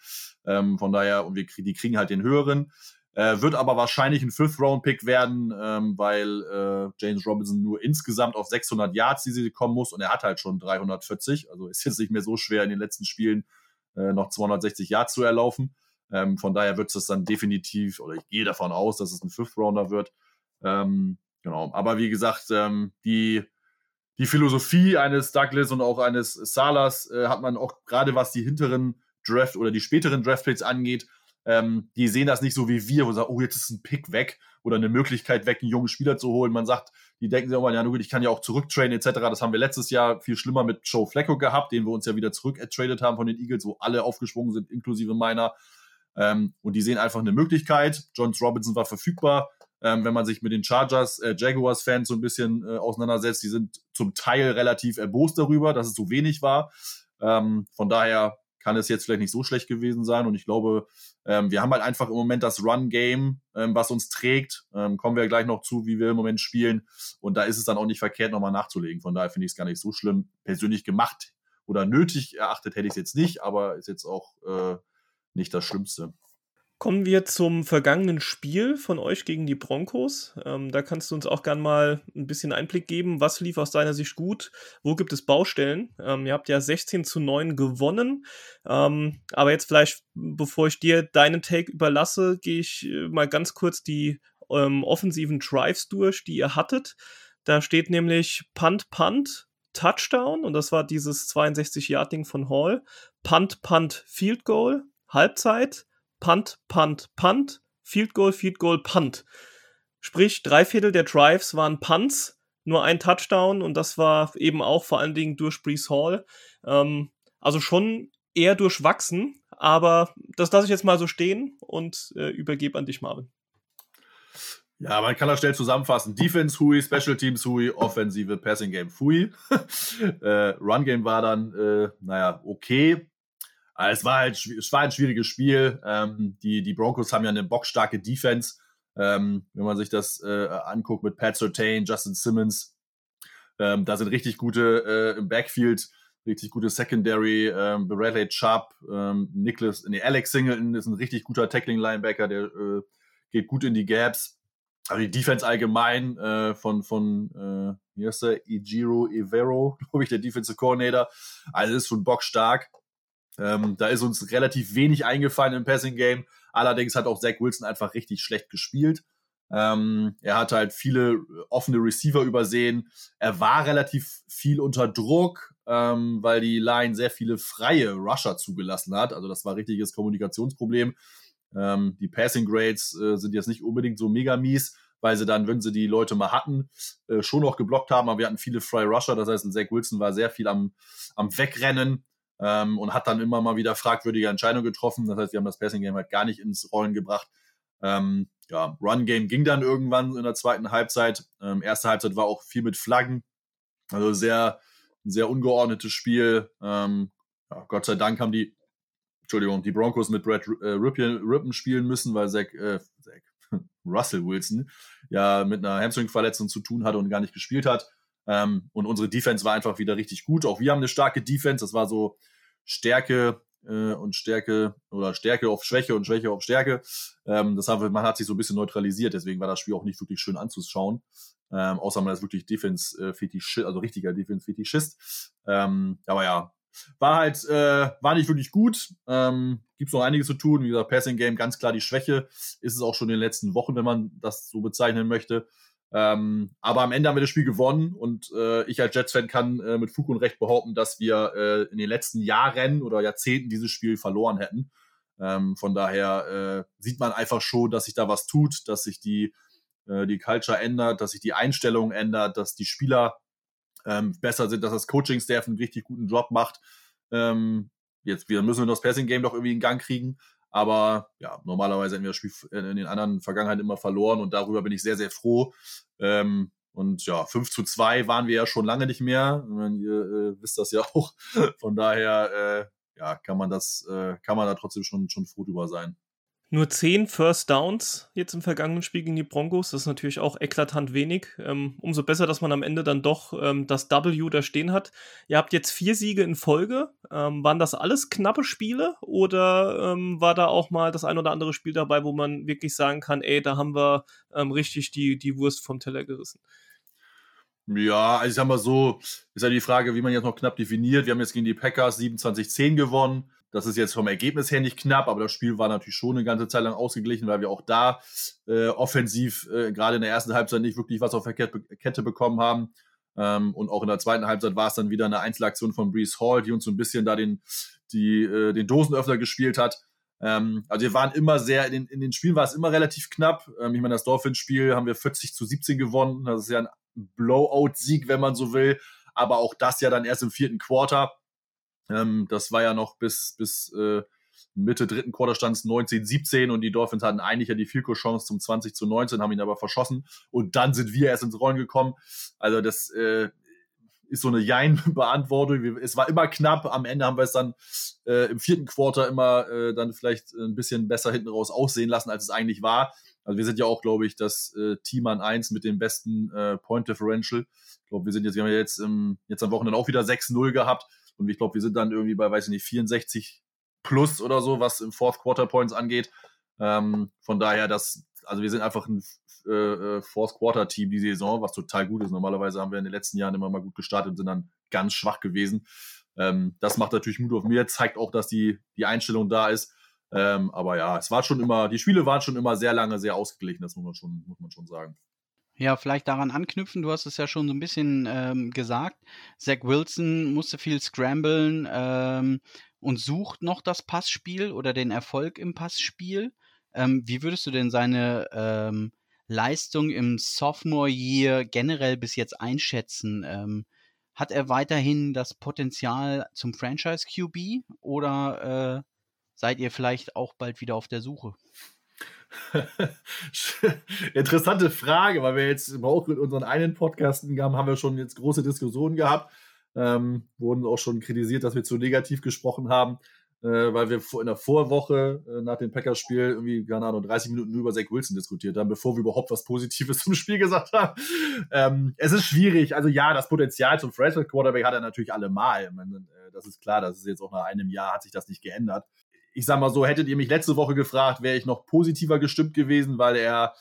Ähm, von daher, und wir, die kriegen halt den höheren. Äh, wird aber wahrscheinlich ein Fifth-Round-Pick werden, ähm, weil äh, James Robinson nur insgesamt auf 600 Yards die sie kommen muss und er hat halt schon 340. Also ist jetzt nicht mehr so schwer in den letzten Spielen äh, noch 260 Yards zu erlaufen. Ähm, von daher wird es dann definitiv, oder ich gehe davon aus, dass es ein Fifth Rounder wird. Ähm, genau. Aber wie gesagt, ähm, die, die Philosophie eines Douglas und auch eines Salas äh, hat man auch gerade was die hinteren Draft oder die späteren Draftpicks angeht, ähm, die sehen das nicht so wie wir, wo sie sagen, oh, jetzt ist ein Pick weg oder eine Möglichkeit weg, einen jungen Spieler zu holen. Man sagt, die denken sich auch mal, ja, gut, ich kann ja auch zurücktrainen etc. Das haben wir letztes Jahr viel schlimmer mit Joe Flacco gehabt, den wir uns ja wieder zurückgetradet haben von den Eagles, wo alle aufgeschwungen sind, inklusive meiner. Ähm, und die sehen einfach eine Möglichkeit. Johns Robinson war verfügbar. Ähm, wenn man sich mit den Chargers, äh, Jaguars-Fans so ein bisschen äh, auseinandersetzt, die sind zum Teil relativ erbost darüber, dass es so wenig war. Ähm, von daher kann es jetzt vielleicht nicht so schlecht gewesen sein. Und ich glaube, ähm, wir haben halt einfach im Moment das Run-Game, ähm, was uns trägt. Ähm, kommen wir gleich noch zu, wie wir im Moment spielen. Und da ist es dann auch nicht verkehrt, nochmal nachzulegen. Von daher finde ich es gar nicht so schlimm. Persönlich gemacht oder nötig erachtet hätte ich es jetzt nicht, aber ist jetzt auch äh, nicht das Schlimmste.
Kommen wir zum vergangenen Spiel von euch gegen die Broncos. Ähm, da kannst du uns auch gern mal ein bisschen Einblick geben. Was lief aus deiner Sicht gut? Wo gibt es Baustellen? Ähm, ihr habt ja 16 zu 9 gewonnen. Ähm, aber jetzt vielleicht, bevor ich dir deinen Take überlasse, gehe ich äh, mal ganz kurz die ähm, offensiven Drives durch, die ihr hattet. Da steht nämlich Punt, Punt, Touchdown und das war dieses 62-Yard-Ding von Hall. Punt, Punt, Field Goal, Halbzeit Punt, Punt, Punt, Field Goal, Field Goal, Punt. Sprich, drei Viertel der Drives waren Punts, nur ein Touchdown und das war eben auch vor allen Dingen durch Brees Hall. Ähm, also schon eher durchwachsen, aber das lasse ich jetzt mal so stehen und äh, übergebe an dich, Marvin.
Ja, man kann das schnell zusammenfassen. Defense Hui, Special Teams Hui, Offensive Passing Game Hui. äh, Run Game war dann, äh, naja, okay. Aber es war halt es war ein schwieriges Spiel. Ähm, die, die Broncos haben ja eine bockstarke Defense. Ähm, wenn man sich das äh, anguckt mit Pat Surtain, Justin Simmons, ähm, da sind richtig gute äh, im Backfield, richtig gute Secondary, ähm, Bradley Chubb, ähm, Nicholas, nee, Alex Singleton ist ein richtig guter Tackling-Linebacker, der äh, geht gut in die Gaps. Aber die Defense allgemein äh, von, von äh, wie heißt der, Ijiro Evero, glaube ich, der Defensive Coordinator, also ist schon bockstark. Ähm, da ist uns relativ wenig eingefallen im Passing Game. Allerdings hat auch Zach Wilson einfach richtig schlecht gespielt. Ähm, er hat halt viele offene Receiver übersehen. Er war relativ viel unter Druck, ähm, weil die Line sehr viele freie Rusher zugelassen hat. Also das war richtiges Kommunikationsproblem. Ähm, die Passing Grades äh, sind jetzt nicht unbedingt so mega mies, weil sie dann, wenn sie die Leute mal hatten, äh, schon noch geblockt haben. Aber wir hatten viele Freie Rusher. Das heißt, Zach Wilson war sehr viel am, am Wegrennen ähm, und hat dann immer mal wieder fragwürdige Entscheidungen getroffen. Das heißt, wir haben das Passing Game halt gar nicht ins Rollen gebracht. Ähm, ja, Run Game ging dann irgendwann in der zweiten Halbzeit. Ähm, erste Halbzeit war auch viel mit Flaggen, also sehr, sehr ungeordnetes Spiel. Ähm, ja, Gott sei Dank haben die, Entschuldigung, die Broncos mit Brad äh, Rippen spielen müssen, weil Zach, äh, Zach Russell Wilson ja mit einer Hamstring-Verletzung zu tun hatte und gar nicht gespielt hat. Ähm, und unsere Defense war einfach wieder richtig gut. Auch wir haben eine starke Defense. Das war so Stärke äh, und Stärke oder Stärke auf Schwäche und Schwäche auf Stärke. Ähm, das haben wir, man hat sich so ein bisschen neutralisiert. Deswegen war das Spiel auch nicht wirklich schön anzuschauen. Ähm, außer man ist wirklich Defense-Fetischist, also richtiger Defense-Fetischist. Ähm, aber ja, war halt, äh, war nicht wirklich gut. Ähm, Gibt noch einiges zu tun. Wie gesagt, Passing Game ganz klar die Schwäche. Ist es auch schon in den letzten Wochen, wenn man das so bezeichnen möchte. Ähm, aber am Ende haben wir das Spiel gewonnen und äh, ich als Jets-Fan kann äh, mit Fug und Recht behaupten, dass wir äh, in den letzten Jahren oder Jahrzehnten dieses Spiel verloren hätten. Ähm, von daher äh, sieht man einfach schon, dass sich da was tut, dass sich die, äh, die Culture ändert, dass sich die Einstellung ändert, dass die Spieler ähm, besser sind, dass das Coaching-Staff einen richtig guten Job macht. Ähm, jetzt wir müssen wir das Passing-Game doch irgendwie in Gang kriegen. Aber ja, normalerweise hätten wir das Spiel in den anderen Vergangenheiten immer verloren und darüber bin ich sehr, sehr froh. Ähm, und ja, 5 zu 2 waren wir ja schon lange nicht mehr. Meine, ihr äh, wisst das ja auch. Von daher äh, ja, kann man das, äh, kann man da trotzdem schon, schon froh drüber sein.
Nur 10 First Downs jetzt im vergangenen Spiel gegen die Broncos. Das ist natürlich auch eklatant wenig. Ähm, umso besser, dass man am Ende dann doch ähm, das W da stehen hat. Ihr habt jetzt vier Siege in Folge. Ähm, waren das alles knappe Spiele oder war da auch mal das ein oder andere Spiel dabei, wo man wirklich sagen kann, ey, da haben wir richtig die, die Wurst vom Teller gerissen?
Ja, also ich sag mal so, ist ja die Frage, wie man jetzt noch knapp definiert. Wir haben jetzt gegen die Packers 27-10 gewonnen. Das ist jetzt vom Ergebnis her nicht knapp, aber das Spiel war natürlich schon eine ganze Zeit lang ausgeglichen, weil wir auch da äh, offensiv äh, gerade in der ersten Halbzeit nicht wirklich was auf der Kette bekommen haben. Ähm, und auch in der zweiten Halbzeit war es dann wieder eine Einzelaktion von Brees Hall, die uns so ein bisschen da den, die, äh, den Dosenöffner gespielt hat. Ähm, also wir waren immer sehr, in den, in den Spielen war es immer relativ knapp. Ähm, ich meine, das Dolphins-Spiel haben wir 40 zu 17 gewonnen. Das ist ja ein Blowout-Sieg, wenn man so will. Aber auch das ja dann erst im vierten Quarter. Ähm, das war ja noch bis, bis äh, Mitte dritten Quarter stand es 19, 17 und die Dolphins hatten eigentlich ja die Vielko-Chance zum 20 zu 19, haben ihn aber verschossen und dann sind wir erst ins Rollen gekommen. Also das äh, ist so eine Jein-Beantwortung. Es war immer knapp. Am Ende haben wir es dann äh, im vierten Quarter immer äh, dann vielleicht ein bisschen besser hinten raus aussehen lassen, als es eigentlich war. Also wir sind ja auch, glaube ich, das äh, Team an eins mit dem besten äh, Point Differential. Ich glaube, wir sind jetzt, wir haben ja jetzt, ähm, jetzt am Wochenende auch wieder 6-0 gehabt. Und ich glaube, wir sind dann irgendwie bei, weiß ich nicht, 64 plus oder so, was im Fourth Quarter Points angeht. Ähm, von daher, das, also wir sind einfach ein äh, äh, Fourth Quarter Team die Saison, was total gut ist. Normalerweise haben wir in den letzten Jahren immer mal gut gestartet und sind dann ganz schwach gewesen. Ähm, das macht natürlich Mut auf mir, zeigt auch, dass die, die Einstellung da ist. Ähm, aber ja, es war schon immer, die Spiele waren schon immer sehr lange, sehr ausgeglichen, das muss man schon, muss man schon sagen.
Ja, vielleicht daran anknüpfen, du hast es ja schon so ein bisschen ähm, gesagt. Zach Wilson musste viel scramblen ähm, und sucht noch das Passspiel oder den Erfolg im Passspiel. Ähm, wie würdest du denn seine ähm, Leistung im Sophomore Year generell bis jetzt einschätzen? Ähm, hat er weiterhin das Potenzial zum Franchise QB oder äh, seid ihr vielleicht auch bald wieder auf der Suche?
Interessante Frage, weil wir jetzt auch mit unseren einen Podcasten haben, haben wir schon jetzt große Diskussionen gehabt. Ähm, wurden auch schon kritisiert, dass wir zu negativ gesprochen haben, äh, weil wir in der Vorwoche äh, nach dem Packers-Spiel irgendwie, keine Ahnung, 30 Minuten über Zach Wilson diskutiert haben, bevor wir überhaupt was Positives zum Spiel gesagt haben. Ähm, es ist schwierig. Also ja, das Potenzial zum Franchise Quarterback hat er natürlich allemal. Meine, äh, das ist klar, das ist jetzt auch nach einem Jahr hat sich das nicht geändert ich sag mal so, hättet ihr mich letzte Woche gefragt, wäre ich noch positiver gestimmt gewesen, weil er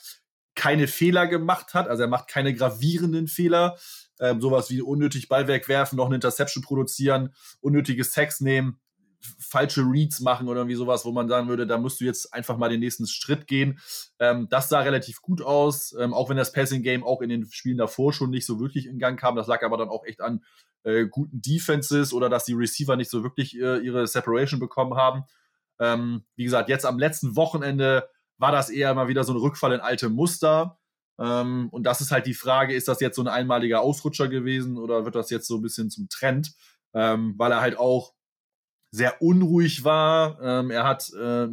keine Fehler gemacht hat. Also er macht keine gravierenden Fehler. Ähm, sowas wie unnötig Ballwerk werfen, noch eine Interception produzieren, unnötiges Text nehmen, falsche Reads machen oder irgendwie sowas, wo man sagen würde, da musst du jetzt einfach mal den nächsten Schritt gehen. Ähm, das sah relativ gut aus, ähm, auch wenn das Passing Game auch in den Spielen davor schon nicht so wirklich in Gang kam. Das lag aber dann auch echt an äh, guten Defenses oder dass die Receiver nicht so wirklich äh, ihre Separation bekommen haben. Ähm, wie gesagt, jetzt am letzten Wochenende war das eher mal wieder so ein Rückfall in alte Muster. Ähm, und das ist halt die Frage, ist das jetzt so ein einmaliger Ausrutscher gewesen oder wird das jetzt so ein bisschen zum Trend? Ähm, weil er halt auch sehr unruhig war. Ähm, er hat äh,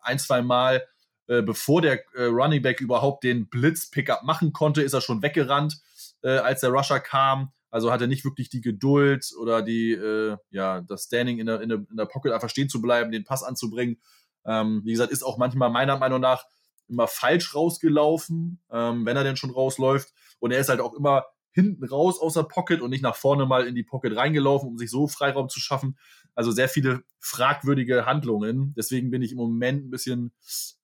ein, zwei Mal, äh, bevor der äh, Running Back überhaupt den Blitz-Pickup machen konnte, ist er schon weggerannt, äh, als der Rusher kam. Also hat er nicht wirklich die Geduld oder die, äh, ja, das Standing in der, in, der, in der Pocket einfach stehen zu bleiben, den Pass anzubringen. Ähm, wie gesagt, ist auch manchmal meiner Meinung nach immer falsch rausgelaufen, ähm, wenn er denn schon rausläuft. Und er ist halt auch immer hinten raus aus der Pocket und nicht nach vorne mal in die Pocket reingelaufen, um sich so Freiraum zu schaffen. Also sehr viele fragwürdige Handlungen. Deswegen bin ich im Moment ein bisschen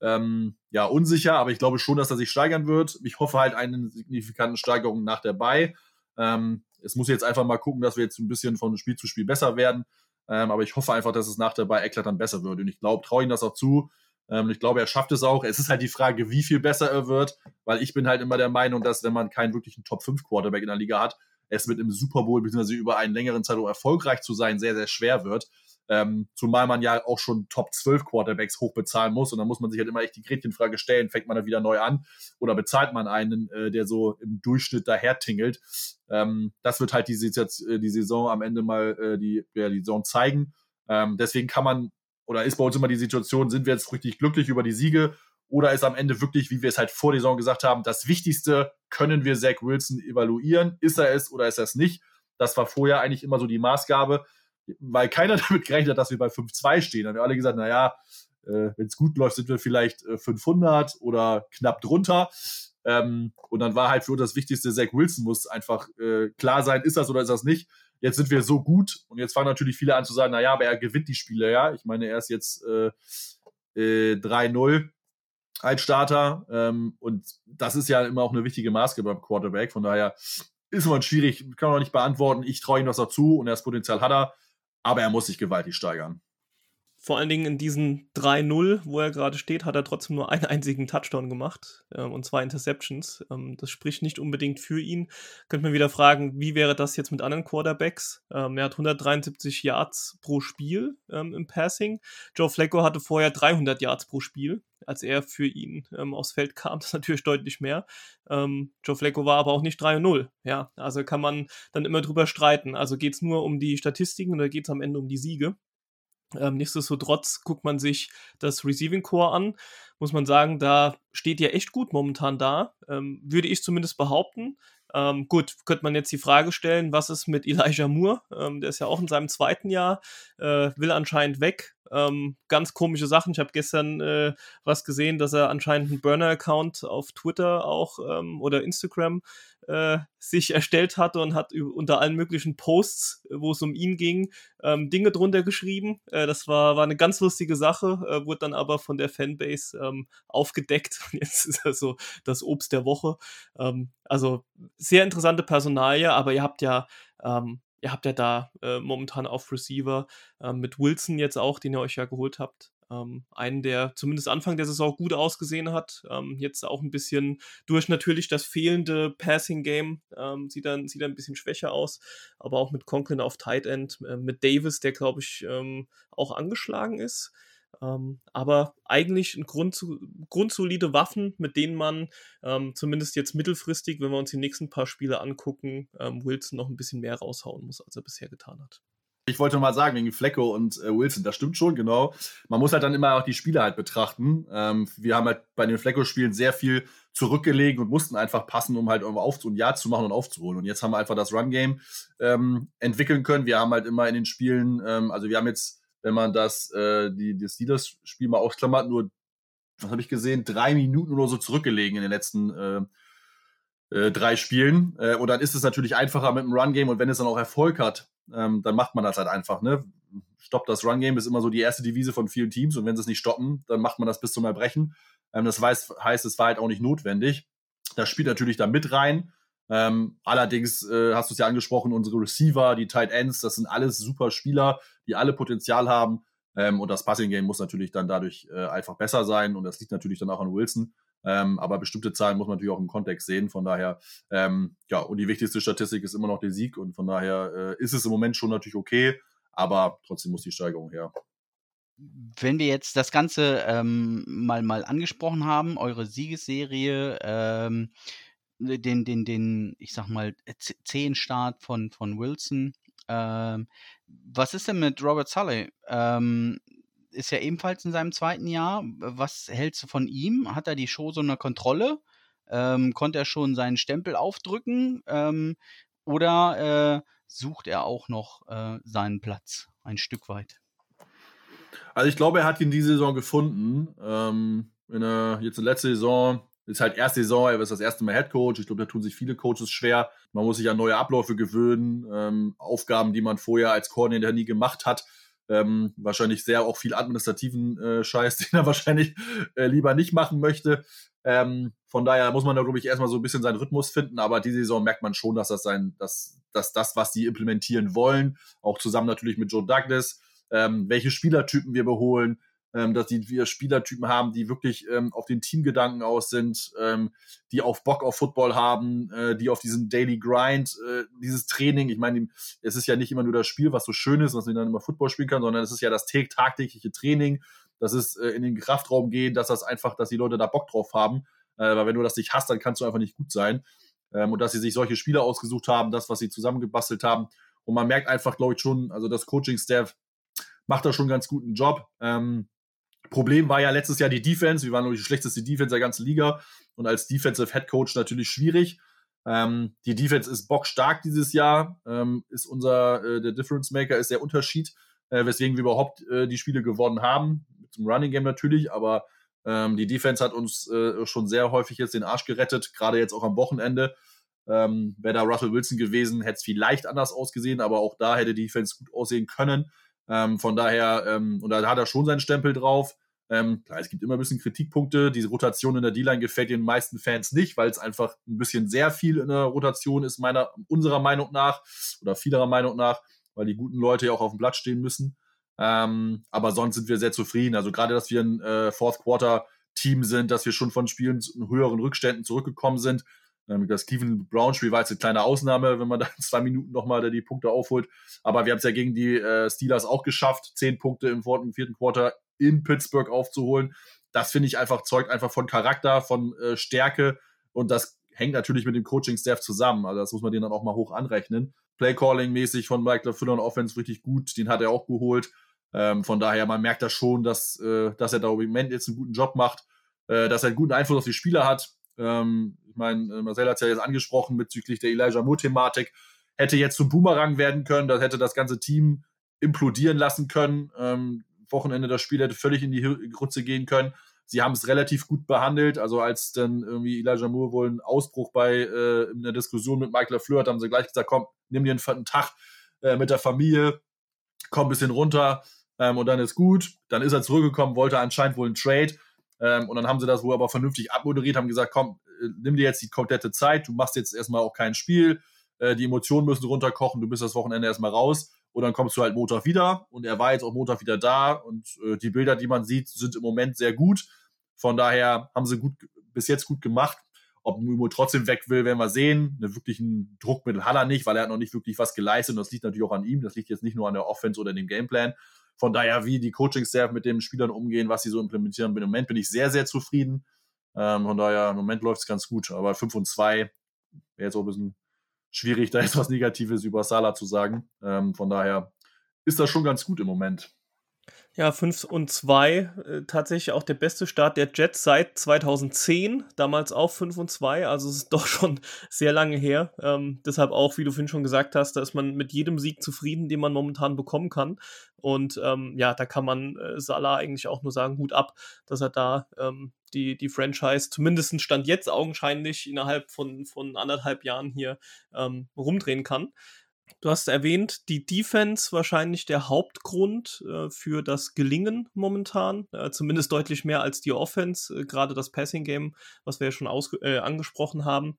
ähm, ja, unsicher, aber ich glaube schon, dass er sich steigern wird. Ich hoffe halt eine signifikante Steigerung nach Bay. Ähm, es muss jetzt einfach mal gucken, dass wir jetzt ein bisschen von Spiel zu Spiel besser werden. Ähm, aber ich hoffe einfach, dass es nach der Bay dann besser wird. Und ich glaube, traue ihm das auch zu. Ähm, ich glaube, er schafft es auch. Es ist halt die Frage, wie viel besser er wird, weil ich bin halt immer der Meinung, dass wenn man keinen wirklichen Top-5-Quarterback in der Liga hat, es mit im Super Bowl bzw. über einen längeren Zeitraum erfolgreich zu sein sehr, sehr schwer wird. Ähm, zumal man ja auch schon Top 12 Quarterbacks hochbezahlen muss und dann muss man sich halt immer echt die Gretchenfrage stellen, fängt man dann wieder neu an oder bezahlt man einen, äh, der so im Durchschnitt daher tingelt. Ähm, das wird halt die, äh, die Saison am Ende mal äh, die, ja, die Saison zeigen. Ähm, deswegen kann man oder ist bei uns immer die Situation, sind wir jetzt richtig glücklich über die Siege oder ist am Ende wirklich, wie wir es halt vor der Saison gesagt haben, das Wichtigste, können wir Zach Wilson evaluieren? Ist er es oder ist er es nicht? Das war vorher eigentlich immer so die Maßgabe, weil keiner damit gerechnet hat, dass wir bei 5-2 stehen. Dann haben wir alle gesagt, naja, äh, wenn es gut läuft, sind wir vielleicht äh, 500 oder knapp drunter. Ähm, und dann war halt für uns das Wichtigste, Zach Wilson muss einfach äh, klar sein, ist das oder ist das nicht jetzt sind wir so gut und jetzt fangen natürlich viele an zu sagen, naja, aber er gewinnt die Spiele, ja. Ich meine, er ist jetzt äh, äh, 3-0 als Starter ähm, und das ist ja immer auch eine wichtige Maske beim Quarterback. Von daher ist man schwierig, kann man noch nicht beantworten. Ich traue ihm das dazu und das Potenzial hat er, aber er muss sich gewaltig steigern.
Vor allen Dingen in diesen 3-0, wo er gerade steht, hat er trotzdem nur einen einzigen Touchdown gemacht äh, und zwei Interceptions. Ähm, das spricht nicht unbedingt für ihn. Könnte man wieder fragen, wie wäre das jetzt mit anderen Quarterbacks? Ähm, er hat 173 Yards pro Spiel ähm, im Passing. Joe Flacco hatte vorher 300 Yards pro Spiel, als er für ihn ähm, aufs Feld kam. Das ist natürlich deutlich mehr. Ähm, Joe Flacco war aber auch nicht 3-0. Ja, also kann man dann immer drüber streiten. Also geht es nur um die Statistiken oder geht es am Ende um die Siege? Ähm, nichtsdestotrotz guckt man sich das Receiving Core an, muss man sagen, da steht ja echt gut momentan da, ähm, würde ich zumindest behaupten. Ähm, gut, könnte man jetzt die Frage stellen, was ist mit Elijah Moore? Ähm, der ist ja auch in seinem zweiten Jahr, äh, will anscheinend weg. Ähm, ganz komische Sachen. Ich habe gestern äh, was gesehen, dass er anscheinend einen Burner-Account auf Twitter auch ähm, oder Instagram äh, sich erstellt hatte und hat unter allen möglichen Posts, wo es um ihn ging, ähm, Dinge drunter geschrieben. Äh, das war, war eine ganz lustige Sache, äh, wurde dann aber von der Fanbase ähm, aufgedeckt. Jetzt ist er so das Obst der Woche. Ähm, also sehr interessante Personalie, aber ihr habt ja ähm, ihr habt ja da äh, momentan auf Receiver äh, mit Wilson jetzt auch, den ihr euch ja geholt habt. Ähm, einen, der zumindest Anfang der Saison gut ausgesehen hat. Ähm, jetzt auch ein bisschen durch natürlich das fehlende Passing-Game ähm, sieht, dann, sieht er ein bisschen schwächer aus. Aber auch mit Conklin auf Tight End, äh, mit Davis, der glaube ich ähm, auch angeschlagen ist. Ähm, aber eigentlich ein Grund, grundsolide Waffen, mit denen man ähm, zumindest jetzt mittelfristig, wenn wir uns die nächsten paar Spiele angucken, Wilson noch ein bisschen mehr raushauen muss, als er bisher getan hat.
Ich wollte mal sagen, wegen Flecko und äh, Wilson, das stimmt schon, genau. Man muss halt dann immer auch die Spiele halt betrachten. Ähm, wir haben halt bei den Flecko-Spielen sehr viel zurückgelegt und mussten einfach passen, um halt irgendwo auf, ein Jahr zu machen und aufzuholen. Und jetzt haben wir einfach das Run-Game ähm, entwickeln können. Wir haben halt immer in den Spielen, ähm, also wir haben jetzt wenn man das, äh, die, das Steelers-Spiel mal ausklammert, nur, was habe ich gesehen, drei Minuten oder so zurückgelegen in den letzten äh, äh, drei Spielen. Äh, und dann ist es natürlich einfacher mit dem Run-Game und wenn es dann auch Erfolg hat, ähm, dann macht man das halt einfach. Ne? Stoppt das Run-Game ist immer so die erste Devise von vielen Teams und wenn sie es nicht stoppen, dann macht man das bis zum Erbrechen. Ähm, das weiß, heißt, es war halt auch nicht notwendig. Das spielt natürlich da mit rein. Ähm, allerdings äh, hast du es ja angesprochen, unsere Receiver, die Tight Ends, das sind alles super Spieler, die alle Potenzial haben. Ähm, und das Passing Game muss natürlich dann dadurch äh, einfach besser sein. Und das liegt natürlich dann auch an Wilson. Ähm, aber bestimmte Zahlen muss man natürlich auch im Kontext sehen. Von daher, ähm, ja, und die wichtigste Statistik ist immer noch der Sieg. Und von daher äh, ist es im Moment schon natürlich okay, aber trotzdem muss die Steigerung her.
Wenn wir jetzt das Ganze ähm, mal, mal angesprochen haben, eure Siegesserie, ähm, den, den, den, ich sag mal, zehn Start von, von Wilson. Ähm, was ist denn mit Robert Sully? Ist ja ebenfalls in seinem zweiten Jahr. Was hältst du von ihm? Hat er die Show so eine Kontrolle? Ähm, konnte er schon seinen Stempel aufdrücken? Ähm, oder äh, sucht er auch noch äh, seinen Platz ein Stück weit?
Also ich glaube, er hat ihn diese Saison gefunden. Ähm, in der, jetzt in der letzten Saison ist halt erste Saison, er ist das erste Mal Head Coach. Ich glaube, da tun sich viele Coaches schwer. Man muss sich an neue Abläufe gewöhnen, ähm, Aufgaben, die man vorher als Koordinator nie gemacht hat. Ähm, wahrscheinlich sehr auch viel administrativen äh, Scheiß, den er wahrscheinlich äh, lieber nicht machen möchte. Ähm, von daher muss man da, glaube ich, erstmal so ein bisschen seinen Rhythmus finden, aber diese Saison merkt man schon, dass das sein, dass, dass das, was sie implementieren wollen, auch zusammen natürlich mit Joe Douglas, ähm, welche Spielertypen wir beholen, ähm, dass die, wir Spielertypen haben, die wirklich ähm, auf den Teamgedanken aus sind, ähm, die auf Bock auf Football haben, äh, die auf diesen Daily Grind, äh, dieses Training, ich meine, es ist ja nicht immer nur das Spiel, was so schön ist, was man dann immer Football spielen kann, sondern es ist ja das tagtägliche Training, das ist äh, in den Kraftraum gehen, dass das einfach, dass die Leute da Bock drauf haben, äh, weil wenn du das nicht hast, dann kannst du einfach nicht gut sein. Ähm, und dass sie sich solche Spieler ausgesucht haben, das, was sie zusammengebastelt haben. Und man merkt einfach, glaube ich, schon, also das Coaching-Staff macht da schon einen ganz guten Job. Ähm, Problem war ja letztes Jahr die Defense. Wir waren nur die schlechteste Defense der ganzen Liga und als Defensive Head Coach natürlich schwierig. Ähm, die Defense ist bockstark dieses Jahr, ähm, ist unser, äh, der Difference Maker ist der Unterschied, äh, weswegen wir überhaupt äh, die Spiele gewonnen haben. Zum Running Game natürlich, aber ähm, die Defense hat uns äh, schon sehr häufig jetzt den Arsch gerettet, gerade jetzt auch am Wochenende. Ähm, Wäre da Russell Wilson gewesen, hätte es vielleicht anders ausgesehen, aber auch da hätte die Defense gut aussehen können. Ähm, von daher, ähm, und da hat er schon seinen Stempel drauf. Ähm, klar, es gibt immer ein bisschen Kritikpunkte. Diese Rotation in der D-Line gefällt den meisten Fans nicht, weil es einfach ein bisschen sehr viel in der Rotation ist, meiner, unserer Meinung nach oder vieler Meinung nach, weil die guten Leute ja auch auf dem Blatt stehen müssen. Ähm, aber sonst sind wir sehr zufrieden. Also gerade, dass wir ein äh, Fourth Quarter Team sind, dass wir schon von Spielen in höheren Rückständen zurückgekommen sind, das Cleveland Brown Spiel war jetzt eine kleine Ausnahme, wenn man da zwei Minuten nochmal die Punkte aufholt. Aber wir haben es ja gegen die äh, Steelers auch geschafft, zehn Punkte im vierten, Quarter in Pittsburgh aufzuholen. Das finde ich einfach, zeugt einfach von Charakter, von äh, Stärke und das hängt natürlich mit dem Coaching-Staff zusammen. Also das muss man denen dann auch mal hoch anrechnen. Play-Calling-mäßig von Michael Fuller und Offense richtig gut, den hat er auch geholt. Ähm, von daher, man merkt das schon, dass, äh, dass er da im Moment jetzt einen guten Job macht, dass er einen guten Einfluss auf die Spieler hat. Ähm, ich meine, äh, Marcel hat es ja jetzt angesprochen bezüglich der Elijah Moore-Thematik. Hätte jetzt zum Boomerang werden können, das hätte das ganze Team implodieren lassen können. Ähm, Wochenende das Spiel hätte völlig in die Grütze gehen können. Sie haben es relativ gut behandelt. Also als dann irgendwie Elijah Moore wohl einen Ausbruch bei äh, in der Diskussion mit Michael LaFleur hat, haben sie gleich gesagt, komm, nimm dir einen, einen Tag äh, mit der Familie, komm ein bisschen runter ähm, und dann ist gut. Dann ist er zurückgekommen, wollte anscheinend wohl einen Trade. Ähm, und dann haben sie das wohl aber vernünftig abmoderiert, haben gesagt, komm, äh, nimm dir jetzt die komplette Zeit, du machst jetzt erstmal auch kein Spiel, äh, die Emotionen müssen runterkochen, du bist das Wochenende erstmal raus und dann kommst du halt Montag wieder und er war jetzt auch Montag wieder da und äh, die Bilder, die man sieht, sind im Moment sehr gut. Von daher haben sie gut, bis jetzt gut gemacht. Ob Mumo trotzdem weg will, werden wir sehen. Einen wirklichen Druckmittel hat er nicht, weil er hat noch nicht wirklich was geleistet und das liegt natürlich auch an ihm. Das liegt jetzt nicht nur an der Offense oder dem Gameplan. Von daher, wie die Coaching-Staff mit den Spielern umgehen, was sie so implementieren, im Moment bin ich sehr, sehr zufrieden. Ähm, von daher, im Moment läuft es ganz gut. Aber 5 und 2 wäre jetzt auch ein bisschen schwierig, da etwas Negatives über Salah zu sagen. Ähm, von daher ist das schon ganz gut im Moment.
Ja, 5 und 2, äh, tatsächlich auch der beste Start der Jets seit 2010, damals auch 5 und 2, also es ist doch schon sehr lange her. Ähm, deshalb auch, wie du vorhin schon gesagt hast, da ist man mit jedem Sieg zufrieden, den man momentan bekommen kann. Und ähm, ja, da kann man äh, Salah eigentlich auch nur sagen, Hut ab, dass er da ähm, die, die Franchise zumindest Stand jetzt augenscheinlich innerhalb von, von anderthalb Jahren hier ähm, rumdrehen kann. Du hast erwähnt, die Defense wahrscheinlich der Hauptgrund äh, für das Gelingen momentan, äh, zumindest deutlich mehr als die Offense, äh, gerade das Passing Game, was wir ja schon äh, angesprochen haben.